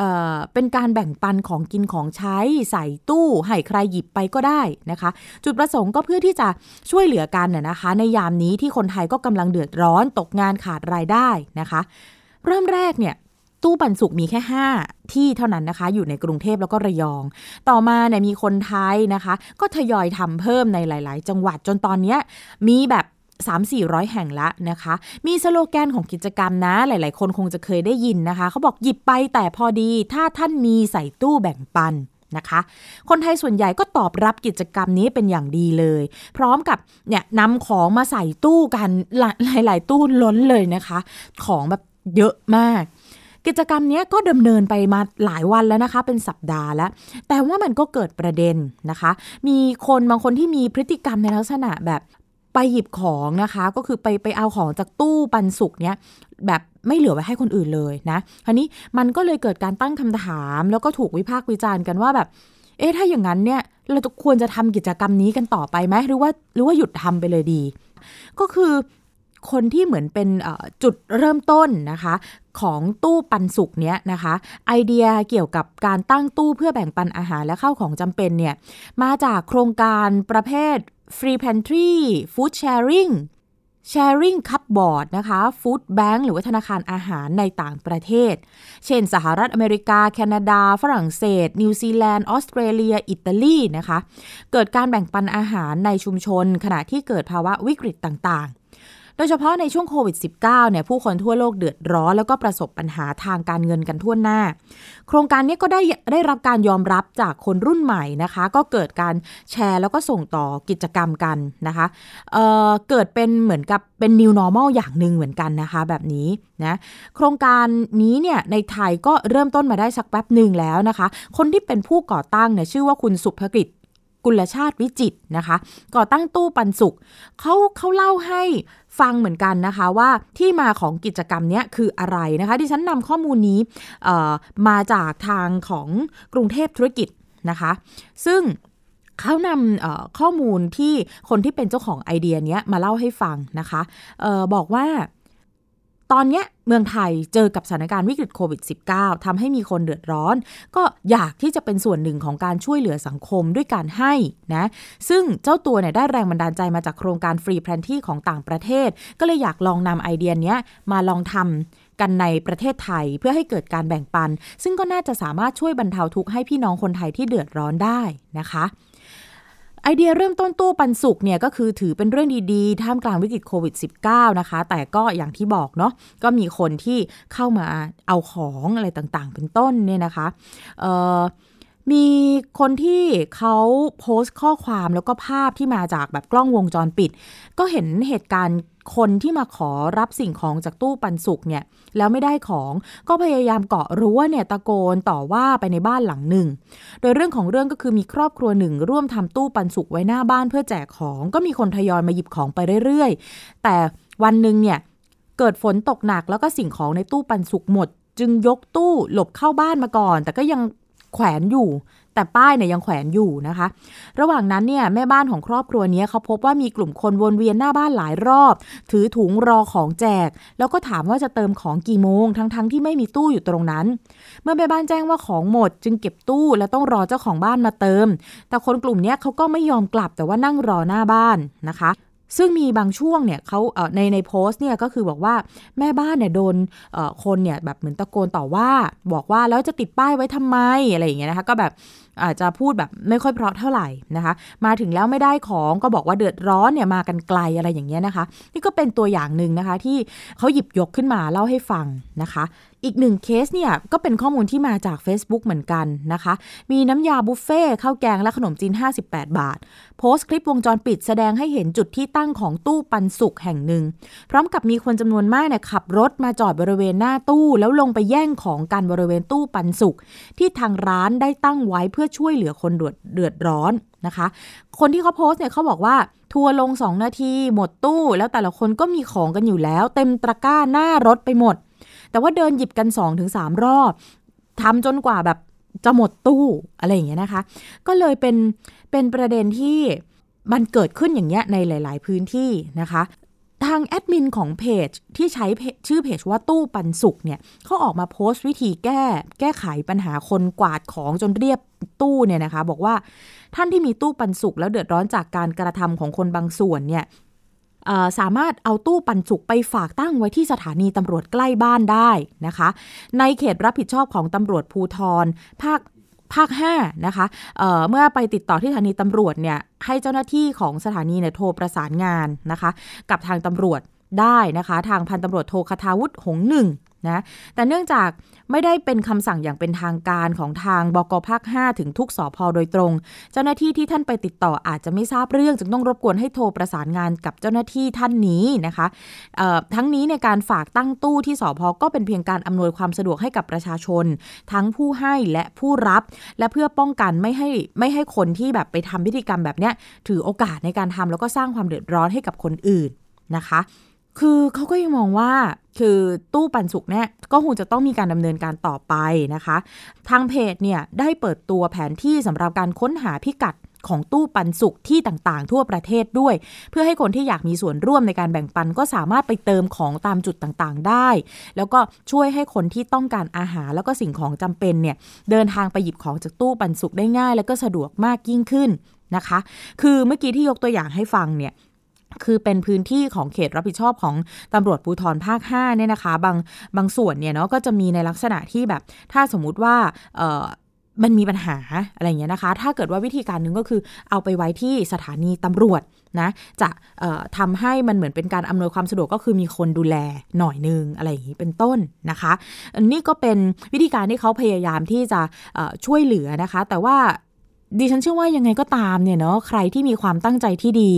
A: เป็นการแบ่งปันของกินของใช้ใส่ตู้ให้ใครหยิบไปก็ได้นะคะ จุดประสงค์ก็เพื่อที่จะช่วยเหลือกันนะคะ ในยามนี้ที่คนไทยก็กำลังเดือดร้อนตกงานขาดรายได้นะคะ เริ่มแรกเนี่ย ตู้ปันสุกมีแค่ 5 ที่เท่านั้นนะคะ อยู่ในกรุงเทพแล้วก็ระยอง ต่อมาเนี่ยมีคนไทยนะคะ ก็ทยอยทำเพิ่มในหลาย ๆ จังหวัดจนตอนนี้มีแบบ3-400 แห่งละนะคะ มีสโลแกนของกิจกรรมนะ หลาย ๆ คนคงจะเคยได้ยินนะคะ เขาบอกหยิบไปแต่พอดี ถ้าท่านมีใส่ตู้แบ่งปันนะคะ คนไทยส่วนใหญ่ก็ตอบรับกิจกรรมนี้เป็นอย่างดีเลย พร้อมกับเนี่ยนำของมาใส่ตู้กันหลายๆตู้ล้นเลยนะคะ ของแบบเยอะมาก กิจกรรมนี้ก็ดำเนินไปมาหลายวันแล้วนะคะ เป็นสัปดาห์แล้ว แต่ว่ามันก็เกิดประเด็นนะคะ มีคนบางคนที่มีพฤติกรรมในลักษณะแบบไปหยิบของนะคะ ก็คือไปไปเอาของจากตู้ปันสุกเนี้ยแบบไม่เหลือไว้ให้คนอื่นเลยนะคราวนี้มันก็เลยเกิดการตั้งคำถาม แล้วก็ถูกวิพากษ์วิจารณ์กันว่าแบบ เอ๊ะถ้าอย่างนั้นเนี่ยเราควรจะทำกิจกรรมนี้กันต่อไปไหมหรือว่าหรือว่าหยุดทำไปเลยดี ก็คือ คนที่เหมือนเป็นจุดเริ่มต้นนะคะ ของตู้ปันสุกเนี้ยนะคะ ไอเดียเกี่ยวกับการตั้งตู้เพื่อแบ่งปันอาหารและข้าวของจำเป็นเนี่ยมาจากโครงการประเภท Free Pantry Food Sharing Sharing Cupboard นะคะ Food Bank หรือว่าธนาคารอาหารในต่างประเทศ เช่น สหรัฐอเมริกา แคนาดา ฝรั่งเศส นิวซีแลนด์ ออสเตรเลีย อิตาลีนะคะ เกิดการแบ่งปันอาหารในชุมชน ขณะที่เกิดภาวะวิกฤตต่างๆ โดยเฉพาะในช่วงโควิด -19 เนี่ยผู้คนทั่วโลกเดือดร้อนแล้วก็ประสบปัญหาทางการเงินกันทั่วหน้า โครงการนี้ก็ได้ได้รับการยอมรับจากคนรุ่นใหม่นะคะ ก็เกิดการแชร์แล้วก็ส่งต่อกิจกรรมกันนะคะเเกิดเป็นเหมือนกับเป็น new normal อย่างหนึ่งเหมือนกันนะคะแบบนี้นะโครงการนี้เนี่ยในไทยก็เริ่มต้นมาได้สักแป๊บหนึ่งแล้วนะคะ คนที่เป็นผู้ก่อตั้งเนี่ยชื่อว่าคุณสุภกิจ กุลชาติวิจิตนะคะ ก่อตั้งตู้ปันสุขเขาเขาเล่าให้ฟังเหมือนกันนะคะว่าที่มาของกิจกรรมนี้คืออะไรนะคะที่ฉันนำข้อมูลนี้มาจากทางของกรุงเทพธุรกิจนะคะ ซึ่งเขานำข้อมูลที่คนที่เป็นเจ้าของไอเดียนี้มาเล่าให้ฟังนะคะออบอกว่า ตอนนี้เมืองไทยเจอกับสถานการณ์วิกฤตโควิด -19 ทำให้มีคนเดือดร้อน ก็อยากที่จะเป็นส่วนหนึ่งของการช่วยเหลือสังคมด้วยการให้นะ ซึ่งเจ้าตัวเนี่ยได้แรงบันดาลใจมาจากโครงการ Free Pantry ของต่างประเทศ ก็เลยอยากลองนำไอเดียนี้มาลองทำกันในประเทศไทยเพื่อให้เกิดการแบ่งปัน ซึ่งก็น่าจะสามารถช่วยบรรเทาทุกข์ให้พี่น้องคนไทยที่เดือดร้อนได้นะคะ ไอเดียเริ่มต้นตู้ปันสุกเนี่ยก็คือถือเป็นเรื่องดีๆ ท่ามกลางวิกฤตโควิด -19 นะคะ แต่ก็อย่างที่บอกเนาะก็มีคนที่เข้ามาเอาของอะไรต่างๆ เป็นต้นเนี่ยนะคะมีคนที่เขาโพสต์ข้อความแล้วก็ภาพที่มาจากแบบกล้องวงจรปิด ก็เห็นเหตุการณ์ คนที่มาขอรับสิ่งของจากตู้ปันสุกเนี่ยแล้วไม่ได้ของก็พยายามเกาะรั้วเนี่ยตะโกนต่อว่าไปในบ้านหลังหนึ่ง โดยเรื่องของเรื่องก็คือมีครอบครัวหนึ่ง ร่วมทำตู้ปันสุกไว้หน้าบ้านเพื่อแจกของ ก็มีคนทยอยมาหยิบของไปเรื่อยๆ แต่วันหนึ่งเนี่ยเกิดฝนตกหนักแล้วก็สิ่งของในตู้ปันสุกหมด จึงยกตู้หลบเข้าบ้านมาก่อน แต่ก็ยังแขวนอยู่ แต่ป้ายเนี่ยยังแขวนอยู่นะคะ ระหว่างนั้นเนี่ยแม่บ้านของครอบครัวนี้เขาพบว่ามีกลุ่มคนวนเวียนหน้าบ้านหลายรอบ ถือถุงรอของแจก แล้วก็ถามว่าจะเติมของกี่โมง ทั้งๆทที่ไม่มีตู้อยู่ตรงนั้น เมื่อแม่บ้านแจ้งว่าของหมด จึงเก็บตู้และต้องรอเจ้าของบ้านมาเติม แต่คนกลุ่มนี้เขาก็ไม่ยอมกลับแต่ว่านั่งรอหน้าบ้านนะคะ ซึ่งมีบางช่วงเนี่ยเขาในในโพสต์เนี่ยก็คือบอกว่าแม่บ้านเนี่ยโดนคนเนี่ยแบบเหมือนตะโกนต่อว่า บอกว่าแล้วจะติดป้ายไว้ทำไมอะไรอย่างเงี้ยนะคะก็แบบอาจจะพูดแบบไม่ค่อยเพราะเท่าไหร่นะคะ มาถึงแล้วไม่ได้ของก็บอกว่าเดือดร้อนเนี่ยมากันไกลอะไรอย่างเงี้ยนะคะ นี่ก็เป็นตัวอย่างหนึ่งนะคะที่เขาหยิบยกขึ้นมาเล่าให้ฟังนะคะ อีกหนึ่งเคสเนี่ยก็เป็นข้อมูลที่มาจาก Facebook เหมือนกันนะคะ มีน้ำยาบุฟเฟ่ข้าวแกงและขนมจีน 58 บาท โพสต์คลิปวงจรปิดแสดงให้เห็นจุดที่ตั้งของตู้ปันสุกแห่งหนึ่ง พร้อมกับมีคนจำนวนมากเนี่ยขับรถมาจอดบริเวณหน้าตู้แล้วลงไปแย่งของกันบริเวณตู้ปันสุกที่ทางร้านได้ตั้งไว้เพื่อช่วยเหลือคนเดือดร้อนนะคะ คนที่เขาโพสต์เนี่ยเขาบอกว่าทัวลง 2 นาที หมดตู้ แล้วแต่ละคนก็มีของกันอยู่แล้ว เต็มตะกร้าหน้ารถไปหมด แต่ว่าเดินหยิบกัน2อถึงสรอบทำจนกว่าแบบจะหมดตู้อะไรอย่างเงี้ยนะคะ ก็เลยเป็นเป็นประเด็นที่มันเกิดขึ้นอย่างเงี้ยในหลาย ๆ พื้นที่นะคะ ทางแอดมินของเพจที่ใช้ชื่อเพจว่าตู้ปันสุกเนี่ยเขาออกมาโพสต์วิธีแก้ แก้ไขปัญหาคนกวาดของจนเรียบตู้เนี่ยนะคะ บอกว่าท่านที่มีตู้ปันสุกแล้วเดือดร้อนจากการกระทำของคนบางส่วนเนี่ย สามารถเอาตู้ปันสุกไปฝากตั้งไว้ที่สถานีตำรวจใกล้บ้านได้นะคะ ในเขตรับผิดชอบของตำรวจภูทรภาคภาค5นะคะเเมื่อไปติดต่อที่สถานีตำรวจเนี่ยให้เจ้าหน้าที่ของสถานีเนี่ยโทรประสานงานนะคะ กับทางตำรวจได้นะคะ ทางพันตำรวจโทคทาวุฒิหงหนึ่ง นะแต่เนื่องจากไม่ได้เป็นคำสั่งอย่างเป็นทางการของทางบกภาค 5 ถึงทุกสอพอโดยตรง เจ้าหน้าที่ที่ท่านไปติดต่ออาจจะไม่ทราบเรื่อง จึงต้องรบกวนให้โทรประสานงานกับเจ้าหน้าที่ท่านนี้นะคะทั้งนี้ในการฝากตั้งตู้ที่สอพอก็เป็นเพียงการอำนวยความสะดวกให้กับประชาชน ทั้งผู้ให้และผู้รับ และเพื่อป้องกันไม่ให้ไม่ให้คนที่แบบไปทำพิธีกรรมแบบเนี้ยถือโอกาสในการทำแล้วก็สร้างความเดือดร้อนให้กับคนอื่นนะคะ คือเขาก็ยังมองว่าคือตู้ปันสุกเนี่ยก็คงจะต้องมีการดำเนินการต่อไปนะคะ ทางเพจเนี่ยได้เปิดตัวแผนที่สำหรับการค้นหาพิกัดของตู้ปันสุกที่ต่างๆ ทั่วประเทศด้วย เพื่อให้คนที่อยากมีส่วนร่วมในการแบ่งปันก็สามารถไปเติมของตามจุดต่างๆ ได้ แล้วก็ช่วยให้คนที่ต้องการอาหารแล้วก็สิ่งของจำเป็นเนี่ยเดินทางไปหยิบของจากตู้ปันสุกได้ง่าย แล้วก็สะดวกมากยิ่งขึ้นนะคะ คือเมื่อกี้ที่ยกตัวอย่างให้ฟังเนี่ย คือเป็นพื้นที่ของเขตรับผิดชอบของตำรวจภูธรภาค5เนี่ยนะคะ บางบางส่วนเนี่ยเนาะก็จะมีในลักษณะที่แบบ ถ้าสมมุติว่ามันมีปัญหาอะไรเงี้ยนะคะ ถ้าเกิดว่าวิธีการหนึ่งก็คือเอาไปไว้ที่สถานีตำรวจนะจะทำให้มันเหมือนเป็นการอำนวยความสะดวกก็คือมีคนดูแลหน่อยนึงอะไรอย่างนี้เป็นต้นนะคะ อันนี้ก็เป็นวิธีการที่เขาพยายามที่จะช่วยเหลือนะคะ แต่ว่า ดิฉันเชื่อว่ายังไงก็ตามเนี่ยเนาะใครที่มีความตั้งใจที่ดี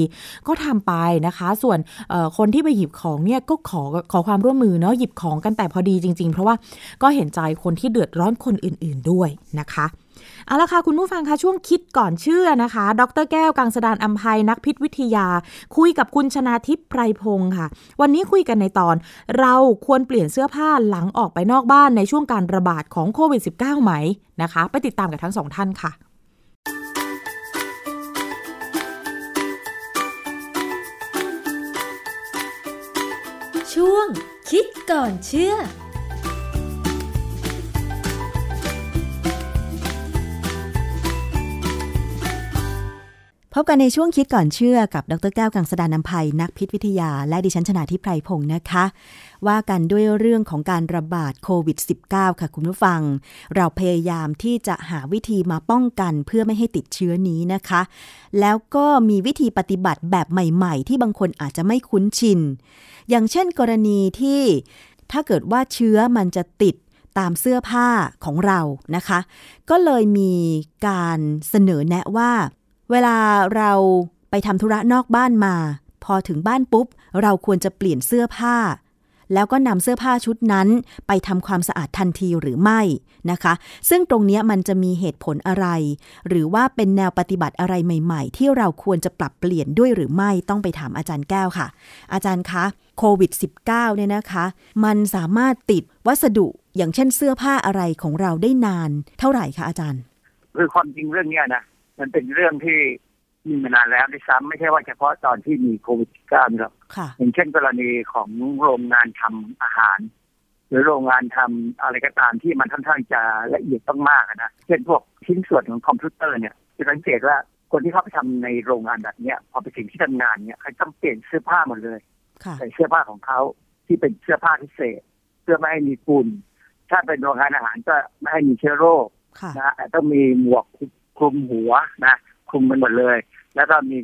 A: ก็ทำไปนะคะ ส่วนคนที่ไปหยิบของเนี่ยก็ขอขอความร่วมมือเนาะหยิบของกันแต่พอดีจริง ๆ เพราะว่าก็เห็นใจคนที่เดือดร้อนคนอื่น ๆด้วยนะคะเอาละค่ะ คุณผู้ฟังคะช่วงคิดก่อนเชื่อนะคะ ดรแก้วกังสดานอัมภัยนักพิษวิทยา คุยกับคุณชนาทิพย์ไพรพงศ์ค่ะ วันนี้คุยกันในตอน เราควรเปลี่ยนเสื้อผ้าหลังออกไปนอกบ้านในช่วงการระบาดของโควิด -19 ไหมนะคะ ไปติดตามกับทั้งสองท่านค่ะ
C: ช่วง คิดก่อนเชื่อ
G: พบกันในช่วงคิดก่อนเชื่อกับ ดรแก้วกังสดานนภัยนักพิษวิทยา และดิฉันชนาทิพไพรพงศ์นะคะ ว่ากันด้วยเรื่องของการระบาดโควิด -19 ค่ะคุณผู้ฟัง เราพยายามที่จะหาวิธีมาป้องกันเพื่อไม่ให้ติดเชื้อนี้นะคะ แล้วก็มีวิธีปฏิบัติแบบใหม่ ๆ ที่บางคนอาจจะไม่คุ้นชิน อย่างเช่นกรณีที่ถ้าเกิดว่าเชื้อมันจะติดตามเสื้อผ้าของเรานะคะ ก็เลยมีการเสนอแนะว่า เวลาเราไปทำธุระนอกบ้านมา พอถึงบ้านปุ๊บ เราควรจะเปลี่ยนเสื้อผ้า แล้วก็นำเสื้อผ้าชุดนั้นไปทำความสะอาดทันทีหรือไม่นะคะ ซึ่งตรงนี้มันจะมีเหตุผลอะไร หรือว่าเป็นแนวปฏิบัติอะไรใหม่ๆ ที่เราควรจะปรับเปลี่ยนด้วยหรือไม่ต้องไปถามอาจารย์แก้วค่ะ อาจารย์คะโควิด -19 เนี่ยนะคะ มันสามารถติดวัสดุอย่างเช่นเสื้อผ้าอะไรของเราได้นาน เท่าไหร่คะอาจารย์
H: คือความจริงเรื่องนี้นะมันเป็นเรื่องที่ มีมานานแล้วด้วยซ้ำไม่ใช่ว่าเฉพาะตอนที่มีโควิด -19 หรอกอย่างเช่นกรณีของโรงงานทำอาหาร หรือโรงงานทำอะไรก็ตามที่มันค่อนข้างจะละเอียดต้องมากนะเช่นพวกชิ้นส่วนของคอมพิวเตอร์เนี่ยจะสังเกตว่าคนที่เข้าไปทำในโรงงานแบบนี้พอไปถึงที่ทำงานเนี่ยเขาต้องเปลี่ยนเสื้อผ้าหมดเลยใส่เสื้อผ้าของเขาที่เป็นเสื้อผ้าพิเศษ เพื่อไม่ให้มีฝุ่นถ้าเป็นโรงงานอาหารก็ไม่ให้มีเชื้อโรคนะต้องมีหมวกคลุมหัวนะคลุมมันหมดเลย แล้วก็มี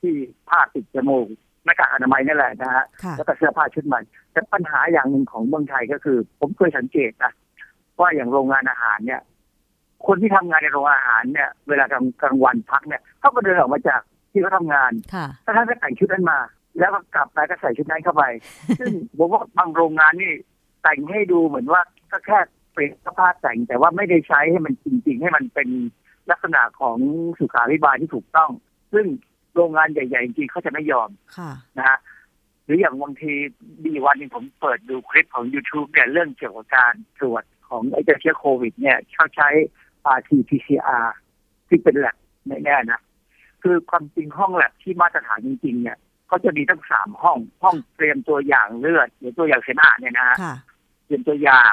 H: ที่ผ้าปิดจมูกหน้ากากอนามัยนี่แหละนะฮะแล้วก็เสื้อผ้าชุดใหม่ แต่ปัญหาอย่างหนึ่งของเมืองไทยก็คือ ผมเคยสังเกตนะว่าอย่างโรงงานอาหารเนี่ย คนที่ทำงานในโรงอาหารเนี่ย เวลากลางกลางวันพักเนี่ยเขาก็เดินออกมาจากที่เขาทางานถ้าท่านก็แต่งชุดนั้นมา แล้วก็กลับไปก็ใส่ชุดนั้นเข้าไป ซึ่งผมว่าบางโรงงานนี่แต่งให้ดูเหมือนว่าก็แค่เปลี่ยนสภาพแต่งแต่ว่าไม่ได้ใช้ให้มันจริง ๆ ให้มันเป็นลักษณะของสุขาภิบาลที่ถูกต้อง ซึ่งโรงงานใหญ่ ๆ จริงเขาจะไม่ยอมนะฮะหรืออย่างบางทีดีวันนึงผมเปิดดูคลิปของ YouTube เนี่ยเรื่องเกี่ยวกับการตรวจของไอ้เชื้อโควิด เนี่ยเขาใช้ RT-PCR ที่เป็นแลบแน่ๆนะ คือความจริงห้องแลบที่มาตรฐานจริง ๆ เนี่ยเขาจะมีทั้งสามห้อง ห้องเตรียมตัวอย่างเลือดหรือตัวอย่างเสมหะเนี่ยนะฮะเตรียมตัวอย่าง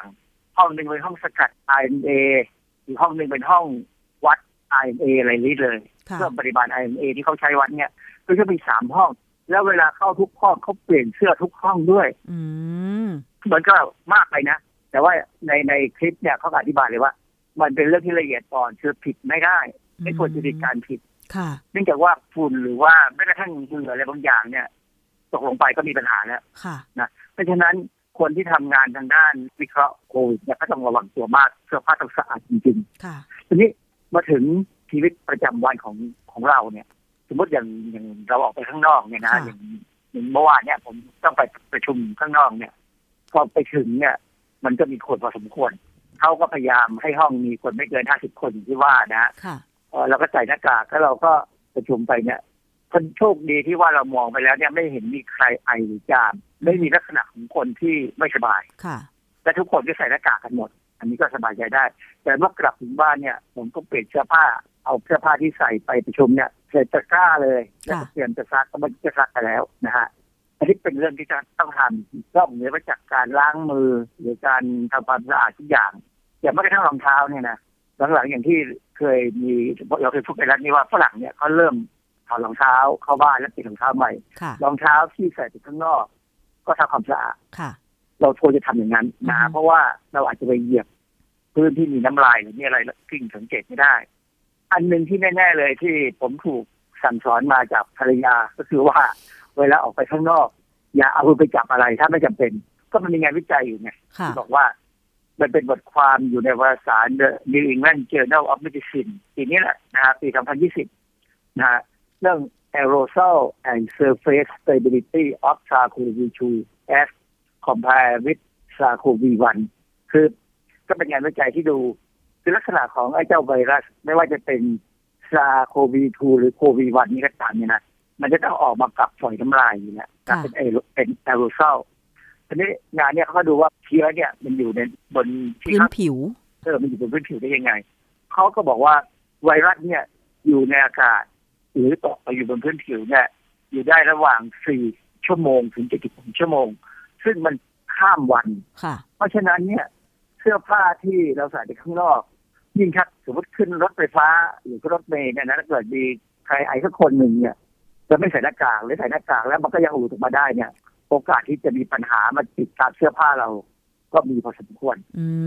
H: ห้องหนึ่งเป็นห้องสกัด RNA อีกห้องหนึ่งเป็นห้อง วัด RNA อะไรนี้เลยเครื่องปริมาณ RNA ที่เขาใช้วัดเนี่ยก็จะมีสามห้อง แล้วเวลาเข้าทุกห้องเขาเปลี่ยนเสื้อทุกห้องด้วยอืมันก็มากไปนะ แต่ว่าในในคลิปเนี่ยเขาอธิบายเลยว่า มันเป็นเรื่องที่ละเอียดอ่อนคือผิดไม่ได้ ไม่ควรจะมีการผิดเนื่องจากว่าฝุ่นหรือว่าแม้กระทั่งเหงื่ออะไรบางอย่างเนี่ย ตกลงไปก็มีปัญหาแล้วนะเพราะฉะนั้นคนที่ทำงานทางด้านวิเคราะห์โควิดเนี่ยก็ต้องระวังตัวมากเสื้อผ้าต้องสะอาดจริงๆทีนี้ มาถึงชีวิตประจำวันของของเราเนี่ย สมมติอย่างอย่างเราออกไปข้างนอกเนี่ยนะอย่างอย่างเมื่อวานเนี่ย ผมต้องไปประชุมข้างนอกเนี่ยพอไปถึงเนี่ย มันก็มีคนพอสมควรเขาก็พยายามให้ห้องมีคนไม่เกินห้าสิบคนที่ว่านะค่ะเราก็ใส่หน้ากากแล้วเราก็ประชุมไปเนี่ยคนโชคดีที่ว่าเรามองไปแล้วเนี่ยไม่เห็นมีใครไอหรือจาม ไม่มีลักษณะของคนที่ไม่สบายค่ะแต่ทุกคนก็ใส่หน้ากากกันหมด อันนี้ก็สบายใจได้ แต่เมื่อกลับถึงบ้านเนี่ย ผมก็เปลี่ยนเสื้อผ้า เอาเสื้อผ้าที่ใส่ไปประชุมเนี่ยใส่ตะกร้าเลยแล้วเตรียมจะซักก็มันจะซักไปแล้วนะฮะอันนี้เป็นเรื่องที่จะต้องทำนอกเหนือจากการล้างมือ หรือการทำความสะอาดทุกอย่างอย่างไม่กระทั่งรองเท้าเนี่ยนะหลังๆอย่างที่เคยมีเราเคยพูดไปแล้วนี่ว่าฝรั่งเนี่ยเขาเริ่มถอดรองเท้าเข้าบ้านแล้วเปลี่ยนรองเท้าใหม่รองเท้าที่ใส่ไปข้างนอก ก็ทำความสะอาด เราควรจะทำอย่างนั้นนะเพราะว่าเราอาจจะไปเหยียบพื้นที่มีน้ำลายหรือมีอะไรกิ้งสังเกตไม่ได้ อันหนึ่งที่แน่ๆเลยที่ผมถูกสั่งสอนมาจากภรรยาก็คือว่า เวลาออกไปข้างนอก อย่าเอามือไปจับอะไรถ้าไม่จำเป็น ก็มันมีงานวิจัยอยู่ไงที่บอกว่ามันเป็นบทความอยู่ในวารสาร The New England Journal of Medicine ปีนี้แหละนะฮะปี 2020 นะฮะเรื่อง aerosol and surface stability of SARS-CoV-2 as compared with SARS-CoV-1 คือก็เป็นงานวิจัยที่ดู คือลักษณะของไอ้เจ้าไวรัส ไม่ว่าจะเป็นซาโควี2หรือโควี1นี่ก็ตามเนี่ยนะมันจะต้องออกมากับฝอยน้ำลายอยู่เนี่ยเป็นเอเป็นแอโรซอลทีนี้งานเนี่ยเขาก็ดูว่าเชื้อเนี่ย มันอยู่ในบน
G: พื้นผิว
H: เออมันอยู่บนพื้นผิวได้ยังไงเขาก็บอกว่าไวรัสเนี่ยอยู่ในอากาศ หรือตกไปอยู่บนพื้นผิวเนี่ย อยู่ได้ระหว่างสี่ชั่วโมงถึงเจ็ดสิบชั่วโมง ซึ่งมันข้ามวัน
G: ค่ะ
H: เพราะฉะนั้นเนี่ย เสื้อผ้าที่เราใส่ไปข้างนอก ยิ่งถ้าสมมติขึ้นรถไฟฟ้า หรือรถเมล์เนี่ยนะถ้าเกิดมีใครไอ้สักคนหนึ่งเนี่ยจะไม่ใส่หน้ากากหรือใส่หน้ากากแล้วมันก็ยังอูดออกมาได้เนี่ย โอกาสที่จะมีปัญหามาติดตามเสื้อผ้าเราก็มีพอสมควร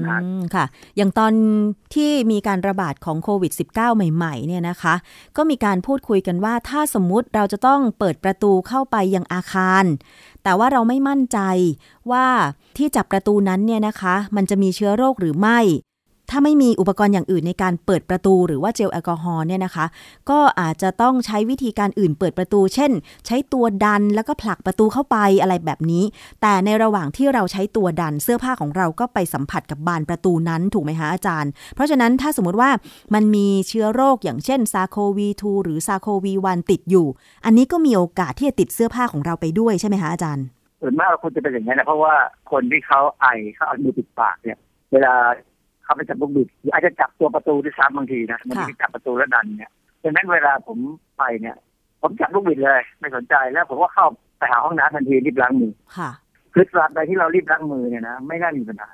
G: นะค่ะ อย่างตอนที่มีการระบาดของโควิด -19 ใหม่ ๆ เนี่ยนะคะ ก็มีการพูดคุยกันว่าถ้าสมมุติเราจะต้องเปิดประตูเข้าไปยังอาคาร แต่ว่าเราไม่มั่นใจว่าที่จับประตูนั้นเนี่ยนะคะ มันจะมีเชื้อโรคหรือไม่ ถ้าไม่มีอุปกรณ์อย่างอื่นในการเปิดประตูหรือว่าเจลแอลกอฮอล์เนี่ยนะคะ ก็อาจจะต้องใช้วิธีการอื่นเปิดประตู เช่น ใช้ตัวดันแล้วก็ผลักประตูเข้าไปอะไรแบบนี้ แต่ในระหว่างที่เราใช้ตัวดันเสื้อผ้าของเราก็ไปสัมผัสกับบานประตูนั้นถูกไหมคะอาจารย์ เพราะฉะนั้นถ้าสมมติว่ามันมีเชื้อโรคอย่างเช่นซาโควี2หรือซาโควี1ติดอยู่ อันนี้ก็มีโอกาสที่จะติดเสื้อผ้าของเราไปด้วยใช่ไหมคะอาจารย์
H: ส่วนมากควรจะเป็นอย่างนี้นะเพราะว่าคนที่เขาไอเขาเอามือปิดปากเนี่ย เวลา เขาไปจับลูกบิดอาจจะจับตัวประตูด้วยซ้ำบางทีนะมันจะจับประตูแล้วดันเนี่ยดังนั้นเวลาผมไปเนี่ย ผมจับลูกบิดเลย ไม่สนใจแล้วผมก็เข้าไปหาห้องน้ำทันทีรีบล้างมือ
G: ค่ะ
H: คือตราบใดที่เรารีบล้างมือเนี่ยนะไม่น่ามีปัญหา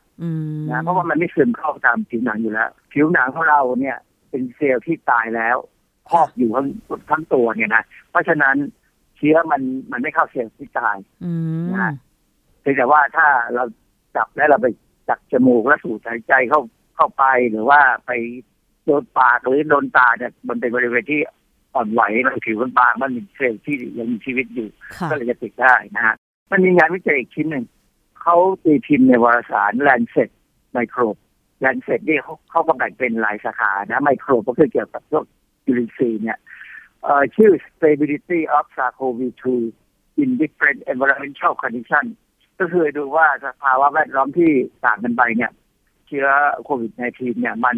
H: นะเพราะว่ามันไม่ซึมเข้าตามผิวหนังอยู่แล้ว ผิวหนังของเราเนี่ย เป็นเซลล์ที่ตายแล้วพอกอยู่ทั้งทั้งตัวเนี่ยนะเพราะฉะนั้นเชื้อมันมันไม่เข้าเซลล์ที่ตายนะแต่ว่าถ้าเราจับแล้วเราไปจับจมูกแล้วสูดหายใจเข้า เข้าไปหรือว่าไปโดนปากหรือโดนตาเนี่ยมันเป็นบริเวณที่อ่อนไหวมันผิวมันบางมันมีเซลล์ที่ยังมีชีวิตอยู่ ก็เลยจะติดได้นะฮะมันมีงานวิจัยอีกชิ้นหนึ่งเขาตีพิมพ์ในวารสาร Lancet Microbe Lancet นี่เขาเขาก็แบ่งเป็นหลายสาขานะไมโครก็คือเกี่ยวกับพวกจุลินทรีย์เนี่ยชื่อ stability of SARS-CoV-2 in different environmental conditions ก็คือดูว่าสภาวะแวดล้อมที่ต่างกันไปเนี่ย เชื้อโควิด -19 เนี่ยมัน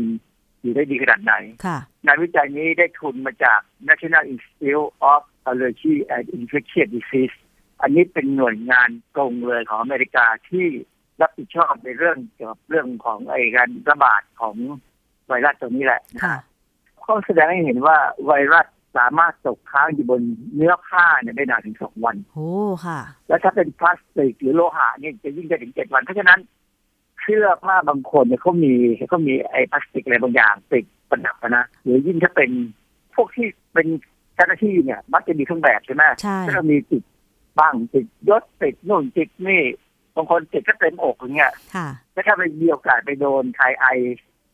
H: อยู่ได้ดีขนาดไหน งานวิจัยนี้ได้ทุนมาจาก National Institute of Allergy and Infectious Disease อันนี้เป็นหน่วยงานกงเลยของอเมริกาที่รับผิดชอบในเรื่องเกี่ยวกับเรื่องของไอ้การระบาดของไวรัสตัวนี้แหละเขาแสดงให้เห็นว่าไวรัสสามารถตกค้างอยู่บนเนื้อผ้าเนี่ยได้นานถึงสองวัน
G: โอ้ ค่ะ
H: แล้วถ้าเป็นพลาสติกหรือโลหะเนี่ยจะยิ่งได้ถึงเจ็ดวัน เพราะฉะนั้น เสื้อผ้าบางคนเนี่ยเขามีเขามีไอ้พลาสติกอะไรบางอย่างติดประดับนะหรือยิ่งถ้าเป็นพวกที่เป็นเจ้าหน้าที่เนี่ย มักจะมีเครื่องแบบใช่ไหม
G: ใช่
H: ถ้ามีติดบ้างติดยศติดนู่นติดนี่บางคนติดก็เต็มอกอย่างเงี้ย
G: ค่ะ
H: แล้วถ้าไปมีโอกาสไปโดนใครไอ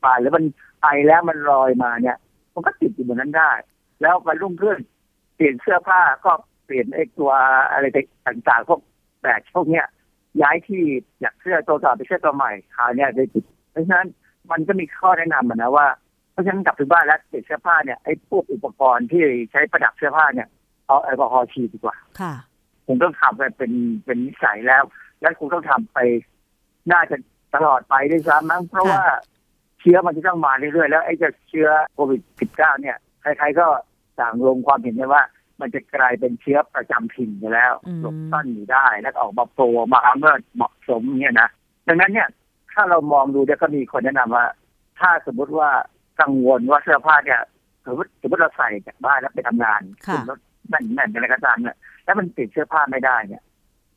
H: ปาหรือมันไอแล้วมันลอยมาเนี่ย มันก็ติดอยู่บนนั้นได้ แล้ววันรุ่งขึ้นเปลี่ยนเสื้อผ้าก็เปลี่ยนไอ้ตัวอะไรต่างๆพวกแบกพวกเนี้ย ย้ายที่อยากเสื้อตัวต่อไปเสื้อตัวใหม่คราวนี้ได้ติดเพราะฉะนั้นมันก็มีข้อแนะนำนะว่าเพราะฉะนั้นกลับไปบ้านแล้วเปลี่ยนเสื้อผ้าเนี่ยไอ้พวกอุปกรณ์ที่ใช้ประดับเสื้อผ้าเนี่ยเอาแอลกอฮอล์ฉีดดีกว่า
G: ค่ะ
H: ผมต้องทำไปเป็นเป็นนิสัยแล้ว แล้วคุณต้องทำไปน่าจะตลอดไปด้วยซ้ำมั้งเพราะว่าเชื้อมันจะต้องมาเรื่อยๆแล้วไอ้จะเชื้อโควิด -19 เนี่ยใครๆก็ต่างลงความเห็นกันว่า มันจะกลายเป็นเชื้อประจำถิ่นไปแล้วหลบซ่อนอยู่ได้แล้วออกมาโผล่มาเมื่อเหมาะสมเนี่ยนะดังนั้นเนี่ย ถ้าเรามองดูเนี่ยก็มีคนแนะนำว่า ถ้าสมมติว่ากังวลว่าเสื้อผ้าเนี่ยสมมติสมมติเราใส่จากบ้านแล้วไปทำงานขึ้นรถแน่นแน่นอะไรก็ตามเนี่ยแล้วมันติดเสื้อผ้าไม่ได้เนี่ย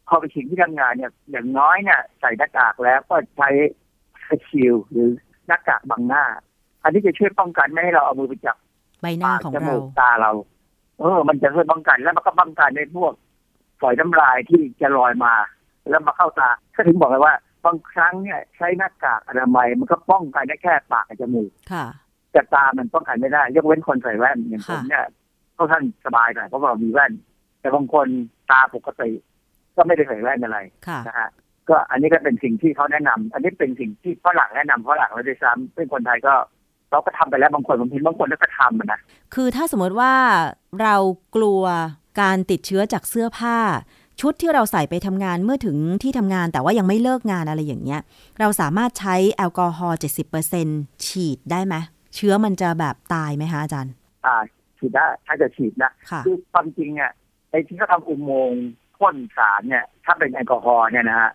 H: พอไปถึงที่ทำงานเนี่ย อย่างน้อยเนี่ยใส่หน้ากากแล้วก็ใช้ชิลหรือหน้ากากบังหน้า อันนี้จะช่วยป้องกันไม่ให้เราเอามือไปจับ
G: ใบหน้าของเรา
H: ตาเรา เออ มันจะช่วยป้องกันแล้วมันก็ป้องกันในพวกฝอยน้ำลายที่จะลอยมา แล้วมาเข้าตาก็ถึงบอกเลยว่าบางครั้งเนี่ยใช้หน้ากากอนามัยมันก็ป้องกันได้แค่ปากกับจมูก
G: ค่ะ
H: แต่ตามันป้องกันไม่ได้ ยกเว้นคนใส่แว่นอย่างผมเนี่ยเขาท่านสบายหน่อยเพราะเรามีแว่น แต่บางคนตาปกติ ก็ไม่ได้ใส่แว่นอะไรนะฮะก็อันนี้ก็เป็นสิ่งที่เขาแนะนำอันนี้เป็นสิ่งที่ฝรั่งแนะนำฝรั่งเลยด้วยซ้ำซึ่งคนไทยก็ เราก็ทำไปแล้วบางคนบางทีบางคนก็ทำนะ
G: คือถ้าสมมติว่าเรากลัวการติดเชื้อจากเสื้อผ้า ชุดที่เราใส่ไปทำงานเมื่อถึงที่ทำงานแต่ว่ายังไม่เลิกงานอะไรอย่างเงี้ย เราสามารถใช้แอลกอฮอล์เจ็ดสิบเปอร์เซ็นฉีดได้ไหมเชื้อมันจะแบบตายไหมคะอาจารย์
H: อ่าฉีดได้ถ้าจะฉีดนะคือความจริงเนี่ยไอ้ที่เขาทำอุโมงค์พ่นสารเนี่ย ถ้าเป็นแอลกอฮอล์เนี่ยนะฮะ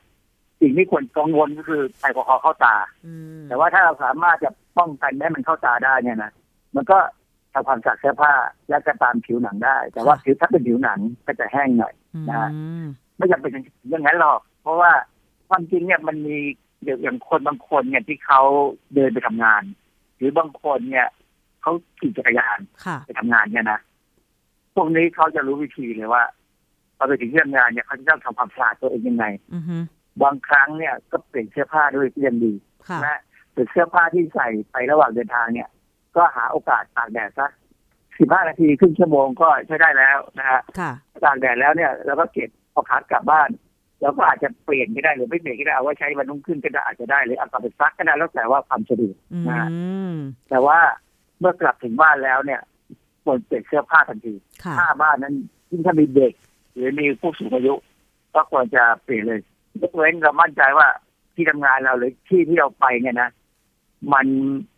H: สิ่งที่ควรกังวลก็คือแอลกอฮอล์เข้าตาแต่ว่าถ้าเราสามารถจะ ป้องกันไม่ให้มันเข้าตาได้เนี่ยนะมันก็ทำความสะอาดเสื้อผ้าและก็ตามผิวหนังได้ แต่ว่าผิวถ้าเป็นผิวหนังก็จะแห้งหน่อยนะไม่จำเป็นอย่างนั้นหรอก เพราะว่าความจริงเนี่ยมันมีอย่างคนบางคนเนี่ยที่เขาเดินไปทำงาน หรือบางคนเนี่ยเขาขี่จักรยานไปทำงานเนี่ยนะพวกนี้เขาจะรู้วิธีเลยว่าพอไปถึงที่ทำงานเนี่ยเขาจะต้องทำความสะอาดตัวเองยังไงบางครั้งเนี่ยก็เปลี่ยนเสื้อผ้าด้วยก็ยังดีนะ เปลี่ยนเสื้อผ้าที่ใส่ไประหว่างเดินทางเนี่ย ก็หาโอกาสตากแดดสักสิบห้านาทีครึ่งชั่วโมงก็ใช้ได้แล้วนะฮะตากแดดแล้วเนี่ยเราก็เก็บพอขากลับบ้านเราก็อาจจะเปลี่ยนก็ได้หรือไม่เปลี่ยนก็ได้เอาไว้ใช้วันนุ่งขึ้นก็ได้อาจจะได้หรือเอากลับไปซักก็ได้แล้วแต่ว่าความสะดวกนะแต่ว่าเมื่อกลับถึงบ้านแล้วเนี่ยควรเปลี่ยนเสื้อผ้าทันทีผ้าบ้านนั้นยิ่งถ้ามีเด็ก หรือมีผู้สูงอายุ ก็ควรจะเปลี่ยนเลยยกเว้นเรามั่นใจว่าที่ทำงานเราหรือที่ที่เราไปเนี่ยนะ มัน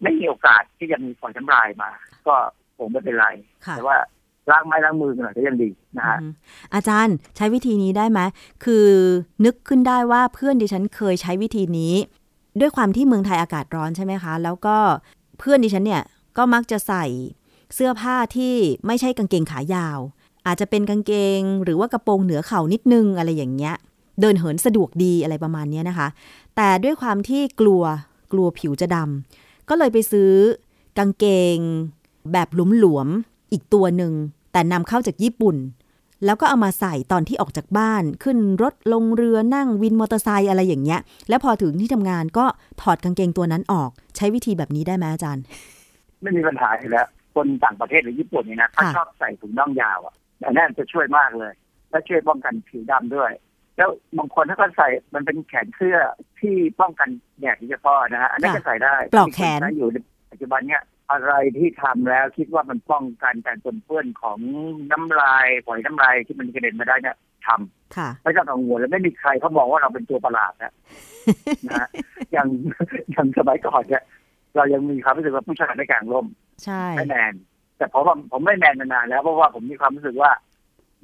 H: ไม่มีโอกาสที่จะมีฝนน้ำลายมา ก็ผมไม่เป็นไร แต่ว่าล้างไม้ล้างมือหน่อยก็ยังดีนะฮะ
G: อาจารย์ใช้วิธีนี้ได้ไหมคือนึกขึ้นได้ว่าเพื่อนดิฉันเคยใช้วิธีนี้ ด้วยความที่เมืองไทยอากาศร้อนใช่ไหมคะ แล้วก็เพื่อนดิฉันเนี่ยก็มักจะใส่เสื้อผ้าที่ไม่ใช่กางเกงขายาว อาจจะเป็นกางเกง หรือว่ากระโปรงเหนือเข่านิดนึงอะไรอย่างเงี้ย เดินเหินสะดวกดีอะไรประมาณนี้นะคะ แต่ด้วยความที่กลัว กลัวผิวจะดำก็เลยไปซื้อกางเกง แบบหลวมๆอีกตัวหนึ่ง แต่นำเข้าจากญี่ปุ่น แล้วก็เอามาใส่ตอนที่ออกจากบ้านขึ้นรถลงเรือนั่งวินมอเตอร์ไซค์อะไรอย่างเงี้ย แล้วพอถึงที่ทำงานก็ถอดกางเกงตัวนั้นออกใช้วิธีแบบนี้ได้ไหมอาจารย์
H: ไม่มีปัญหาแล้ว คนต่างประเทศหรือญี่ปุ่นนี่นะเขาชอบใส่ถุงน่องยาวอะอันนั้นจะช่วยมากเลยและช่วยป้องกันผิวดำด้วย แล้วบางคนถ้าก็ใส่มันเป็นแขนเสื้อที่ป้องกันแดดเฉพาะนะฮะอันนี้ก็ใส่ได้
G: ปลอกแขน
H: อยู่ในปัจจุบันเนี้ยอะไรที่ทำแล้วคิดว่ามันป้องกันการปนเปื้อนของน้ำลายปล่อยน้ำลายที่มันกระเด็นมาได้เนี่ยทำไม่ต้องกังวลแล้วไม่มีใครเขาบอกว่าเราเป็นตัวประหลาดนะนะอย่างอย่างสมัยก่อนเนี่ยเรายังมีความรู้สึกว่าผู้ชายไม่กลางร่ม
G: ใช่
H: ไม่แมนแต่ผมว่าผมไม่แมนนานแล้วเพราะว่าผมมีความรู้สึกว่า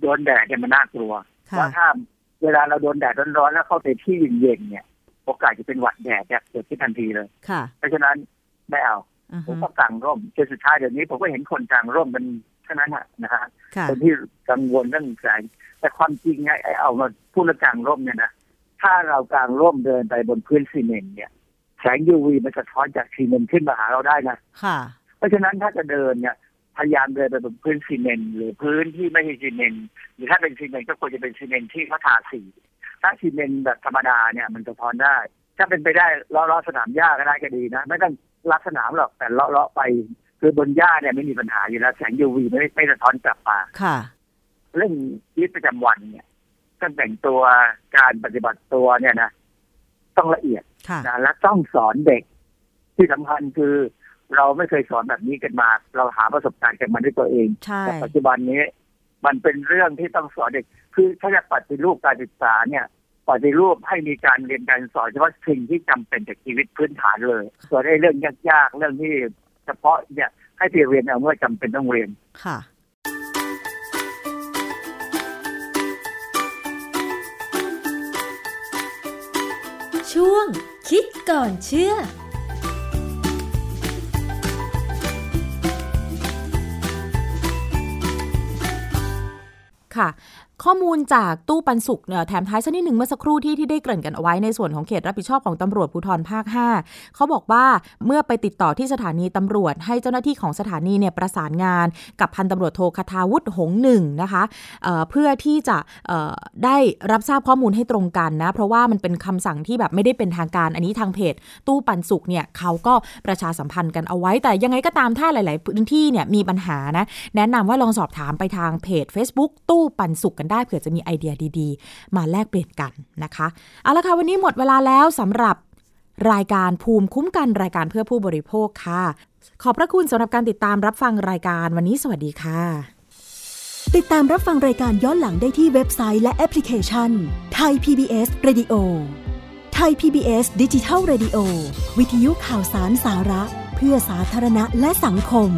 H: โดนแดดเนี่ยมันน่ากลัวว่าถ้า เวลาเราโดนแดดร้อนๆแล้วเข้าไปที่เย็นๆเนี่ย โอกาสจะเป็นหวัดแดดจะเกิดขึ้นทันทีเลยเพราะฉะนั้นไม่เอา ผมก็กางร่มจนสุดท้ายเดี๋ยวนี้ผมก็เห็นคนกางร่มเป็นเท่านั้นนะฮะคนที่กังวลเรื่องแสงแต่ความจริงไงไอ้เอามาพูดเรื่องกางร่มเนี่ยนะถ้าเรากางร่มเดินไปบนพื้นซีเมนต์เนี่ยแสงยูวีมันจะท้อนจากซีเมนต์ขึ้นมาหาเราได้นะเพราะฉะนั้นถ้าจะเดินเนี่ย พยายามเดินไปบนพื้นซีเมนต์หรือพื้นที่ไม่ใช่ซีเมนต์หรือถ้าเป็นซีเมนต์ก็ควรจะเป็นซีเมนต์ที่เขาทาสี ถ้าซีเมนต์แบบธรรมดาเนี่ยมันจะท้อนได้ ถ้าเป็นไปได้เลาะๆสนามหญ้าก็ได้ก็ดีนะ ไม่ต้องลักสนามหรอกแต่เลาะๆไป คือบนหญ้าเนี่ยไม่มีปัญหาอยู่แล้วแสงยูวีไม่ไม่สะท้อนกลับมา
G: ค่ะ
H: เรื่องชีวิตประจำวันเนี่ยการแต่งตัวการปฏิบัติตัวเนี่ยนะต้องละเอียดนะและต้องสอนเด็กที่สำคัญคือ เราไม่เคยสอนแบบนี้กันมา เราหาประสบการณ์กันมาด้วยตัวเองแต่ปัจจุบันนี้ มันเป็นเรื่องที่ต้องสอนเด็ก คือถ้าจะปฏิรูปการศึกษาเนี่ยปฏิรูปให้มีการเรียนการสอนเฉพาะสิ่งที่จำเป็นจากชีวิตพื้นฐานเลย ส่วนไอ้เรื่องยากๆ เรื่องที่เฉพาะเนี่ยให้ไปเรียนเอาเมื่อจำเป็นต้องเรียน
G: ค่ะ
C: ช่วงคิดก่อนเชื่อ
A: ค่ะ ข้อมูลจากตู้ปันสุกเนี่ยแถมท้ายสักนิดหนึ่งเมื่อสักครู่ที่ที่ได้เกริ่นกันเอาไว้ในส่วนของเขตรับผิดชอบของตำรวจภูธรภาค 5 เขาบอกว่าเมื่อไปติดต่อที่สถานีตำรวจ ให้เจ้าหน้าที่ของสถานีเนี่ยประสานงาน กับพันตำรวจโทคทาวุฒิหงหนึ่งนะคะเเพื่อที่จะได้รับทราบข้อมูลให้ตรงกันนะ เพราะว่ามันเป็นคำสั่งที่แบบไม่ได้เป็นทางการ อันนี้ทางเพจ ตู้ปันสุกเนี่ยเขาก็ประชาสัมพันธ์กันเอาไว้ แต่ยังไงก็ตามถ้าหลาย ๆ พื้นที่เนี่ยมีปัญหานะแนะนำว่าลองสอบถามไปทางเพจ Facebook ตู้ปันสุกกันได้เผื่อจะมีไอเดียดีๆ มาแลกเปลี่ยนกันนะคะเอาละค่ะวันนี้หมดเวลาแล้วสำหรับรายการภูมิคุ้มกันรายการเพื่อผู้บริโภคค่ะ ขอบพระคุณสำหรับการติดตามรับฟังรายการวันนี้สวัสดีค่ะ
G: ติดตามรับฟังรายการย้อนหลังได้ที่เว็บไซต์และแอปพลิเคชันไทย PBS Radio ไทย PBS ดิจิทัล Radio วิทยุข่าวสารสาระ เพื่อสาธารณะและสังคม